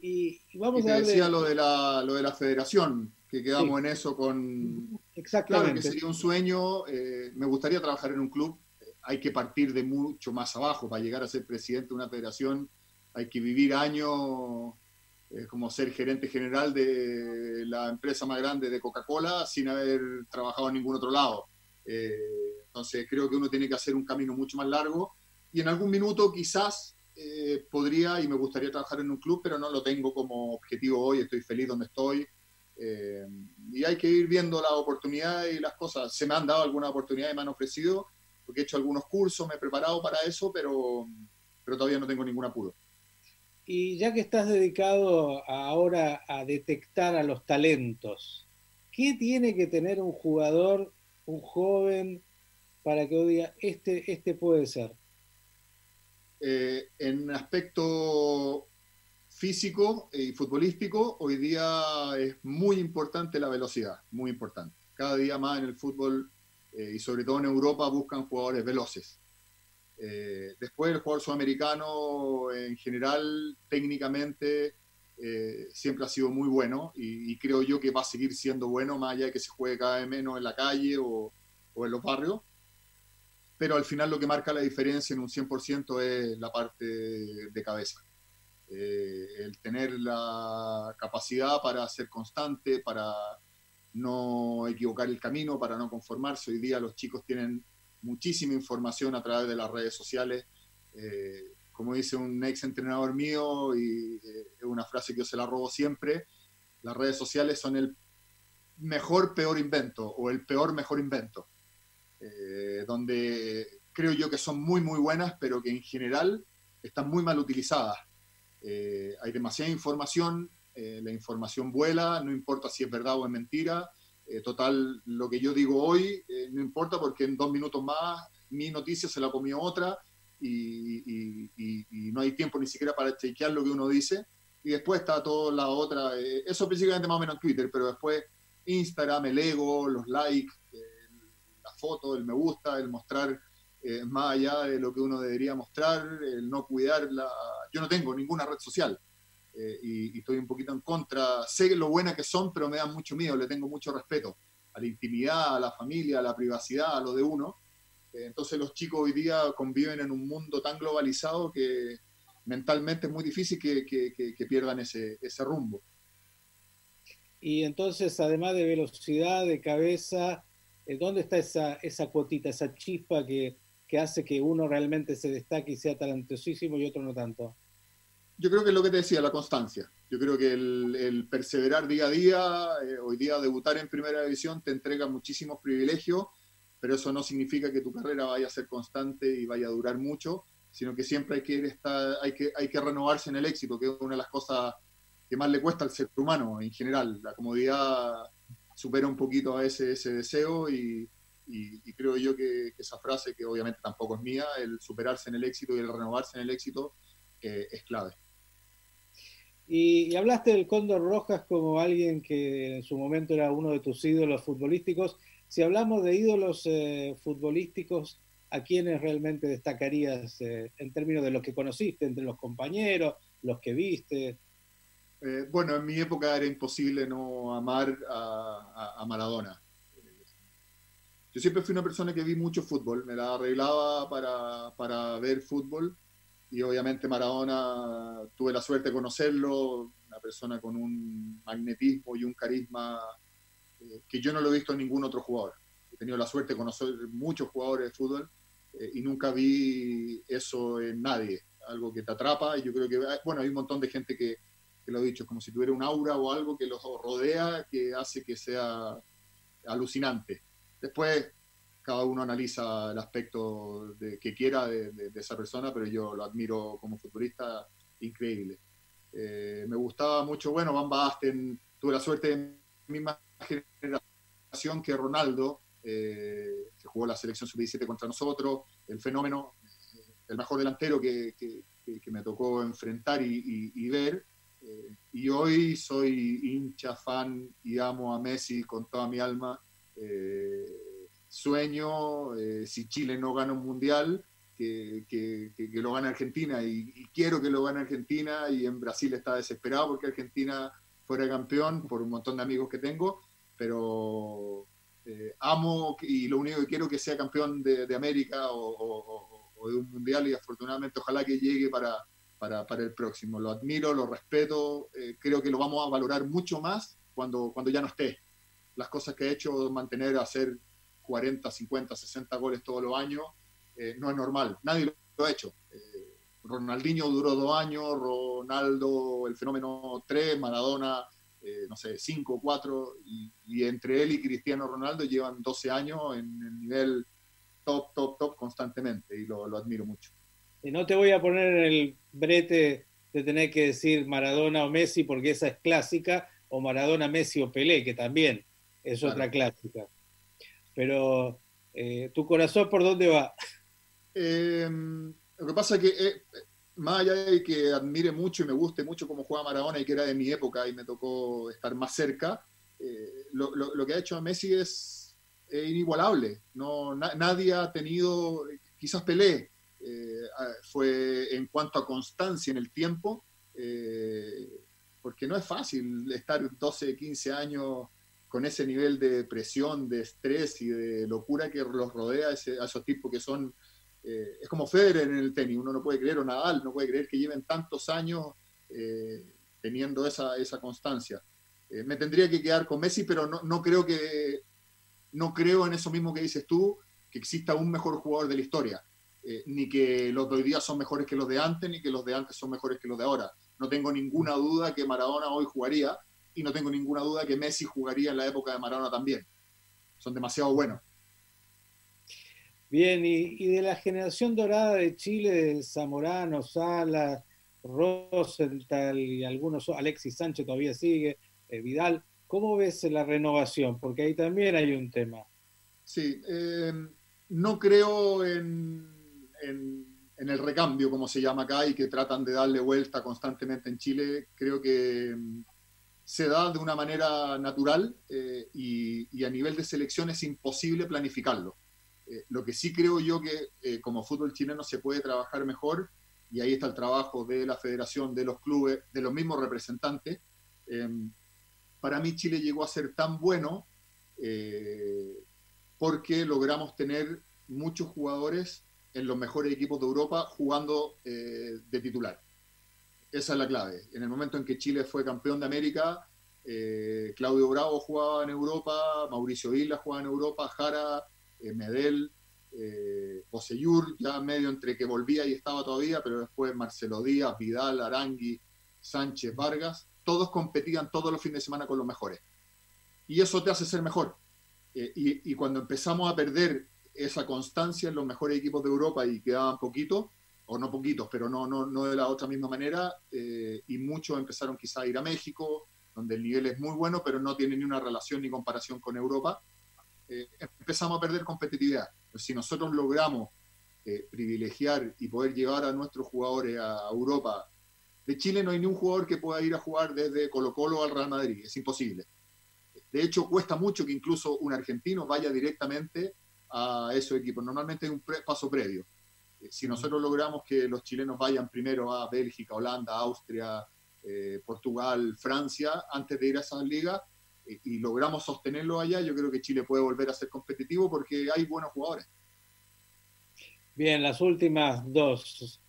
Y, vamos a decía lo de, la, lo de la federación, que quedamos en eso con... Exactamente. Claro que sería un sueño, eh, me gustaría trabajar en un club, hay que partir de mucho más abajo para llegar a ser presidente de una federación, hay que vivir años es como ser gerente general de la empresa más grande de Coca-Cola sin haber trabajado en ningún otro lado. Eh, entonces creo que uno tiene que hacer un camino mucho más largo y en algún minuto quizás eh, podría y me gustaría trabajar en un club, pero no lo tengo como objetivo hoy, estoy feliz donde estoy. Eh, y hay que ir viendo las oportunidades y las cosas. Se me han dado algunas oportunidades, me han ofrecido, porque he hecho algunos cursos, me he preparado para eso, pero, pero todavía no tengo ningún apuro. Y ya que estás dedicado ahora a detectar a los talentos, ¿qué tiene que tener un jugador, un joven, para que diga, este, este puede ser? Eh, en aspecto físico y futbolístico, hoy día es muy importante la velocidad, muy importante. Cada día más en el fútbol y sobre todo en Europa buscan jugadores veloces. después el jugador sudamericano en general técnicamente eh, siempre ha sido muy bueno y, creo yo que va a seguir siendo bueno, más allá de que se juegue cada vez menos en la calle o, en los barrios. Pero al final lo que marca la diferencia en un 100% es la parte de cabeza. Eh, el tener la capacidad para ser constante, para no equivocar el camino, para no conformarse. Hoy día los chicos tienen muchísima información a través de las redes sociales. Eh, como dice un ex entrenador mío, y eh, es una frase que yo se la robo siempre, las redes sociales son el mejor peor invento o el peor mejor invento, donde creo yo que son muy muy buenas, pero que en general están muy mal utilizadas. Eh, hay demasiada información, la información vuela, no importa si es verdad o es mentira. total, lo que yo digo hoy no importa porque en dos minutos más mi noticia se la comió otra y, no hay tiempo ni siquiera para chequear lo que uno dice. Y después está toda la otra, eh, eso principalmente más o menos en Twitter, pero después Instagram, el ego, los likes, la foto, el me gusta, el mostrar eh, más allá de lo que uno debería mostrar, el no cuidarla. Yo no tengo ninguna red social eh, y, estoy un poquito en contra. Sé lo buenas que son, pero me dan mucho miedo, le tengo mucho respeto a la intimidad, a la familia, a la privacidad, a lo de uno eh, entonces los chicos hoy día conviven en un mundo tan globalizado que mentalmente es muy difícil que, que, pierdan ese, ese, rumbo. Y entonces, además de velocidad, de cabeza, eh, ¿dónde está esa, esa cuotita, esa chispa que, que hace que uno realmente se destaque y sea talentosísimo y otro no tanto? Yo creo que es lo que te decía, la constancia. Yo creo que el, perseverar día a día, eh, hoy día debutar en primera división te entrega muchísimos privilegios pero eso no significa que tu carrera vaya a ser constante y vaya a durar mucho, sino que siempre hay que, estar, hay que, hay que renovarse en el éxito, que es una de las cosas que más le cuesta al ser humano en general. La comodidad supera un poquito a ese, ese deseo y, y, creo yo que, esa frase, que obviamente tampoco es mía, el superarse en el éxito y el renovarse en el éxito, eh, es clave. Y, y, hablaste del Cóndor Rojas como alguien que en su momento era uno de tus ídolos futbolísticos. Si hablamos de ídolos eh, futbolísticos, ¿a quiénes realmente destacarías eh, en términos de los que conociste, entre los compañeros, los que viste? Eh, bueno, en mi época era imposible no amar a, Maradona. Yo siempre fui una persona que vi mucho fútbol, me la arreglaba para, para ver fútbol y obviamente Maradona tuve la suerte de conocerlo, una persona con un magnetismo y un carisma que yo no lo he visto en ningún otro jugador. He tenido la suerte de conocer muchos jugadores de fútbol eh, y nunca vi eso en nadie, algo que te atrapa y yo creo que, bueno, hay un montón de gente que, que lo ha dicho, como si tuviera un aura o algo que los rodea que hace que sea alucinante. Después, cada uno analiza el aspecto de, que quiera de, esa persona, pero yo lo admiro como futbolista increíble. Eh, me gustaba mucho, bueno, Van Basten, tuve la suerte de misma generación que Ronaldo, eh, que jugó la selección sub-17 contra nosotros, el fenómeno, el mejor delantero que, que, me tocó enfrentar y, ver. Eh, y hoy soy hincha, fan y amo a Messi con toda mi alma. Eh, sueño, si Chile no gana un mundial, que, lo gane Argentina y, y, quiero que lo gane Argentina y en Brasil está desesperado porque Argentina fuera campeón por un montón de amigos que tengo pero eh, amo y lo único que quiero es que sea campeón de, América o, de un mundial y afortunadamente ojalá que llegue para, para, para el próximo. Lo admiro, lo respeto, eh, creo que lo vamos a valorar mucho más cuando, cuando ya no esté. Las cosas que ha hecho, mantener, hacer 40, 50, 60 goles todos los años, eh, no es normal, nadie lo ha hecho. Ronaldinho duró dos años, Ronaldo el fenómeno tres, Maradona eh, no sé, 5 o 4, y, entre él y Cristiano Ronaldo llevan 12 años en el nivel top, top, top constantemente, y lo, admiro mucho. Y no te voy a poner en el brete de tener que decir Maradona o Messi, porque esa es clásica, o Maradona, Messi o Pelé, que también es otra clásica. Pero, eh, ¿tu corazón por dónde va? Em, lo que pasa es que eh, más allá de que admire mucho y me guste mucho cómo juega Maradona y que era de mi época y me tocó estar más cerca, eh, lo, que ha hecho Messi es inigualable. No, nadie ha tenido, quizás Pelé eh, fue en cuanto a constancia en el tiempo, eh, porque no es fácil estar 12, 15 años con ese nivel de presión, de estrés y de locura que los rodea a, esos tipos que son... es como Federer en el tenis, uno no puede creer, o Nadal, no puede creer que lleven tantos años teniendo esa, esa constancia. Eh, me tendría que quedar con Messi, pero no, creo que no creo en eso mismo que dices tú, que exista un mejor jugador de la historia, eh, ni que los de hoy día son mejores que los de antes, ni que los de antes son mejores que los de ahora. No tengo ninguna duda que Maradona hoy jugaría y no tengo ninguna duda que Messi jugaría en la época de Maradona también. Son demasiado buenos. Bien, y, de la generación dorada de Chile, Zamorano, Sala, Rosenthal y algunos, Alexis Sánchez todavía sigue, eh, Vidal. ¿Cómo ves la renovación? Porque ahí también hay un tema. Sí, eh, no creo en, el recambio, como se llama acá, y que tratan de darle vuelta constantemente en Chile. Creo que se da de una manera natural eh, y, a nivel de selección es imposible planificarlo. lo que sí creo yo que como fútbol chileno se puede trabajar mejor, y ahí está el trabajo de la federación, de los clubes, de los mismos representantes, para mí Chile llegó a ser tan bueno eh, porque logramos tener muchos jugadores en los mejores equipos de Europa jugando eh, de titular. Esa es la clave. En el momento en que Chile fue campeón de América, eh, Claudio Bravo jugaba en Europa, Mauricio Isla jugaba en Europa, Jara, Medel, eh, ya medio entre que volvía y estaba todavía, pero después Marcelo Díaz, Vidal, Arangui, Sánchez, Vargas, todos competían todos los fines de semana con los mejores. Y eso te hace ser mejor. Eh, y, cuando empezamos a perder esa constancia en los mejores equipos de Europa y quedaban poquitos, o no poquitos, pero no, no, no de la otra misma manera, eh, y muchos empezaron quizá a ir a México, donde el nivel es muy bueno, pero no tiene ni una relación ni comparación con Europa, eh, empezamos a perder competitividad. Si nosotros logramos privilegiar y poder llevar a nuestros jugadores a Europa de Chile no hay ni un jugador que pueda ir a jugar desde Colo Colo al Real Madrid, es imposible. De hecho, cuesta mucho que incluso un argentino vaya directamente a esos equipos. Normalmente hay un paso previo. Eh, si nosotros logramos que los chilenos vayan primero a Bélgica, Holanda, Austria, eh, Portugal, Francia, antes de ir a esas ligas, eh, y logramos sostenerlo allá, yo creo que Chile puede volver a ser competitivo porque hay buenos jugadores. Bien, las últimas dos.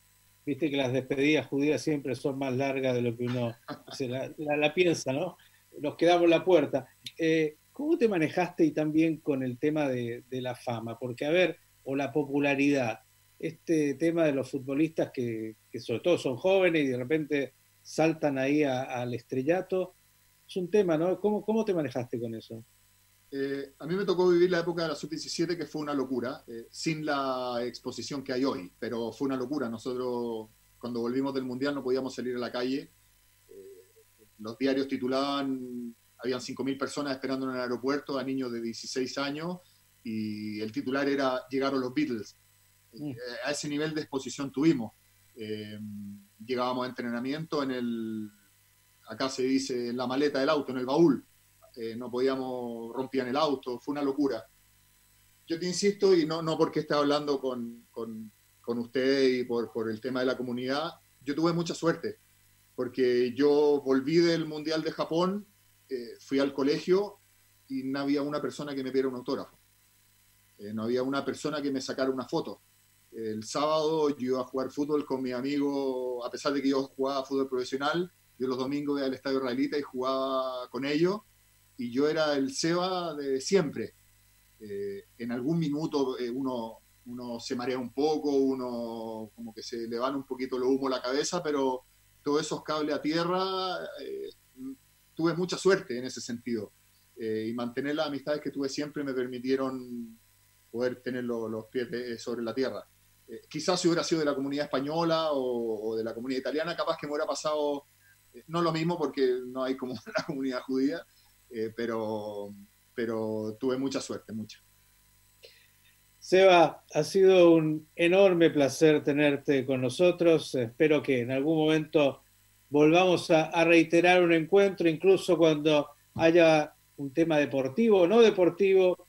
Viste que las despedidas judías siempre son más largas de lo que uno se la, piensa, ¿no? Nos quedamos en la puerta. Eh, ¿Cómo te manejaste y también con el tema de, la fama? Porque, a ver, o la popularidad, este tema de los futbolistas que, sobre todo son jóvenes y de repente saltan ahí al estrellato, es un tema, ¿no? ¿Cómo, cómo te manejaste con eso? Eh, a mí me tocó vivir la época de la sub-17 que fue una locura, eh, sin la exposición que hay hoy, pero fue una locura. Nosotros cuando volvimos del Mundial no podíamos salir a la calle. Eh, los diarios titulaban, habían 5.000 personas esperando en el aeropuerto a niños de 16 años y el titular era llegaron los Beatles. Mm. a ese nivel de exposición tuvimos. llegábamos a entrenamiento en el, acá se dice, en la maleta del auto, en el baúl eh, no podíamos, rompían el auto, fue una locura. Yo te insisto, y no, no porque esté hablando con, con, con usted y por, por, el tema de la comunidad, yo tuve mucha suerte, porque yo volví del Mundial de Japón, eh, fui al colegio y no había una persona que me pidiera un autógrafo. Eh, no había una persona que me sacara una foto. El sábado yo iba a jugar fútbol con mi amigo, a pesar de que yo jugaba fútbol profesional, yo los domingos iba al estadio israelita y jugaba con ellos y yo era el Seba de siempre. Eh, en algún minuto eh, uno, uno se marea un poco, uno como que se le van un poquito lo humo a la cabeza, pero todos esos cables a tierra, eh, tuve mucha suerte en ese sentido. y mantener las amistades que tuve siempre me permitieron poder tener los pies sobre la tierra. Quizás si hubiera sido de la comunidad española o, de la comunidad italiana, capaz que me hubiera pasado, no lo mismo porque no hay como la comunidad judía, eh, pero, pero tuve mucha suerte, mucha. Seba, ha sido un enorme placer tenerte con nosotros. Espero que en algún momento volvamos a, reiterar un encuentro, incluso cuando haya un tema deportivo o no deportivo.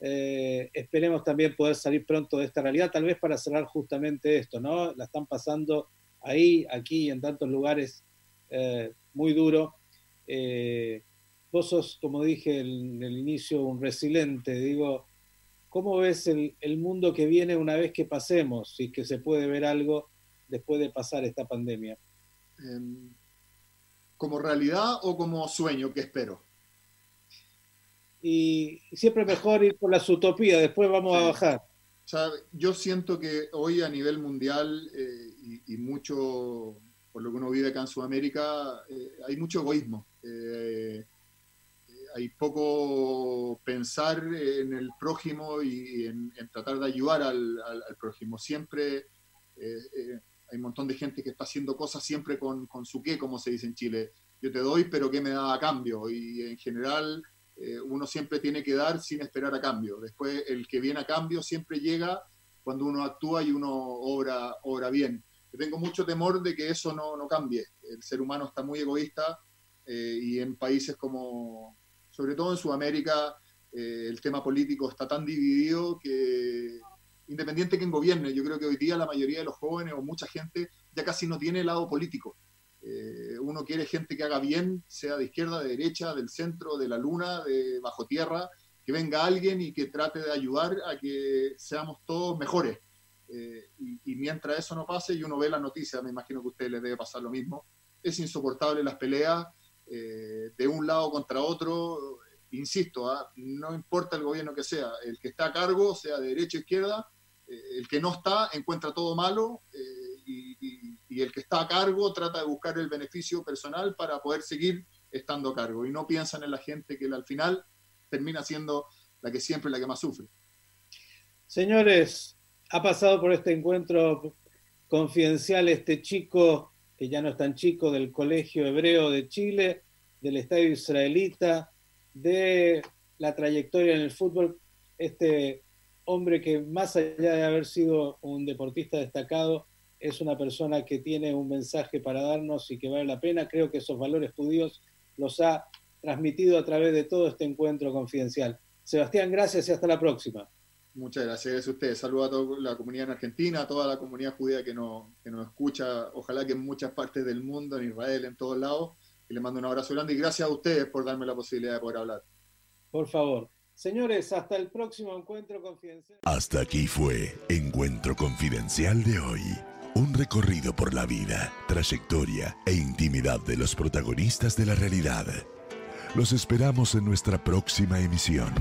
Eh, esperemos también poder salir pronto de esta realidad, tal vez para cerrar justamente esto, ¿no? La están pasando ahí, aquí, en tantos lugares eh, muy duro. Eh, vos sos, como dije en el inicio, un resiliente, digo, ¿Cómo ves el, mundo que viene una vez que pasemos, si que se puede ver algo después de pasar esta pandemia? Em, ¿Como realidad o como sueño que espero? Y siempre mejor ir por las utopías, después vamos a bajar. yo siento que hoy a nivel mundial eh, y, mucho, por lo que uno vive acá en Sudamérica, eh, hay mucho egoísmo. Eh, hay poco pensar en el prójimo y en, tratar de ayudar al, prójimo. Siempre eh, eh, hay un montón de gente que está haciendo cosas siempre con, su qué, como se dice en Chile. Yo te doy, pero ¿qué me da a cambio? Y en general eh, uno siempre tiene que dar sin esperar a cambio. Después el que viene a cambio siempre llega cuando uno actúa y uno obra, obra bien. Tengo mucho temor de que eso no, no cambie. El ser humano está muy egoísta y en países como, sobre todo en Sudamérica, eh, el tema político está tan dividido que independiente que en gobierne, yo creo que hoy día la mayoría de los jóvenes o mucha gente ya casi no tiene lado político. Eh, uno quiere gente que haga bien, sea de izquierda, de derecha, del centro, de la luna, de bajo tierra, que venga alguien y que trate de ayudar a que seamos todos mejores. Eh, y, mientras eso no pase y uno ve la noticia, me imagino que a ustedes les debe pasar lo mismo, es insoportable las peleas, eh, de un lado contra otro, insisto, ¿ah? no importa el gobierno que sea, el que está a cargo, sea de derecha o izquierda, el que no está encuentra todo malo el que está a cargo trata de buscar el beneficio personal para poder seguir estando a cargo y no piensan en la gente que al final termina siendo la que siempre la que más sufre. Señores, ha pasado por este encuentro confidencial este chico que ya no es tan chico, del Colegio Hebreo de Chile, del Estadio Israelita, de la trayectoria en el fútbol, este hombre que más allá de haber sido un deportista destacado, es una persona que tiene un mensaje para darnos y que vale la pena. Creo que esos valores judíos los ha transmitido a través de todo este encuentro confidencial. Sebastián, gracias y hasta la próxima. Muchas gracias, a ustedes. Saludo a toda la comunidad en Argentina, a toda la comunidad judía que nos, que nos escucha, ojalá que en muchas partes del mundo, en Israel, en todos lados. Y les mando un abrazo grande y gracias a ustedes por darme la posibilidad de poder hablar. Por favor. Señores, hasta el próximo encuentro confidencial. Hasta aquí fue Encuentro Confidencial de hoy. Un recorrido por la vida, trayectoria e intimidad de los protagonistas de la realidad. Los esperamos en nuestra próxima emisión.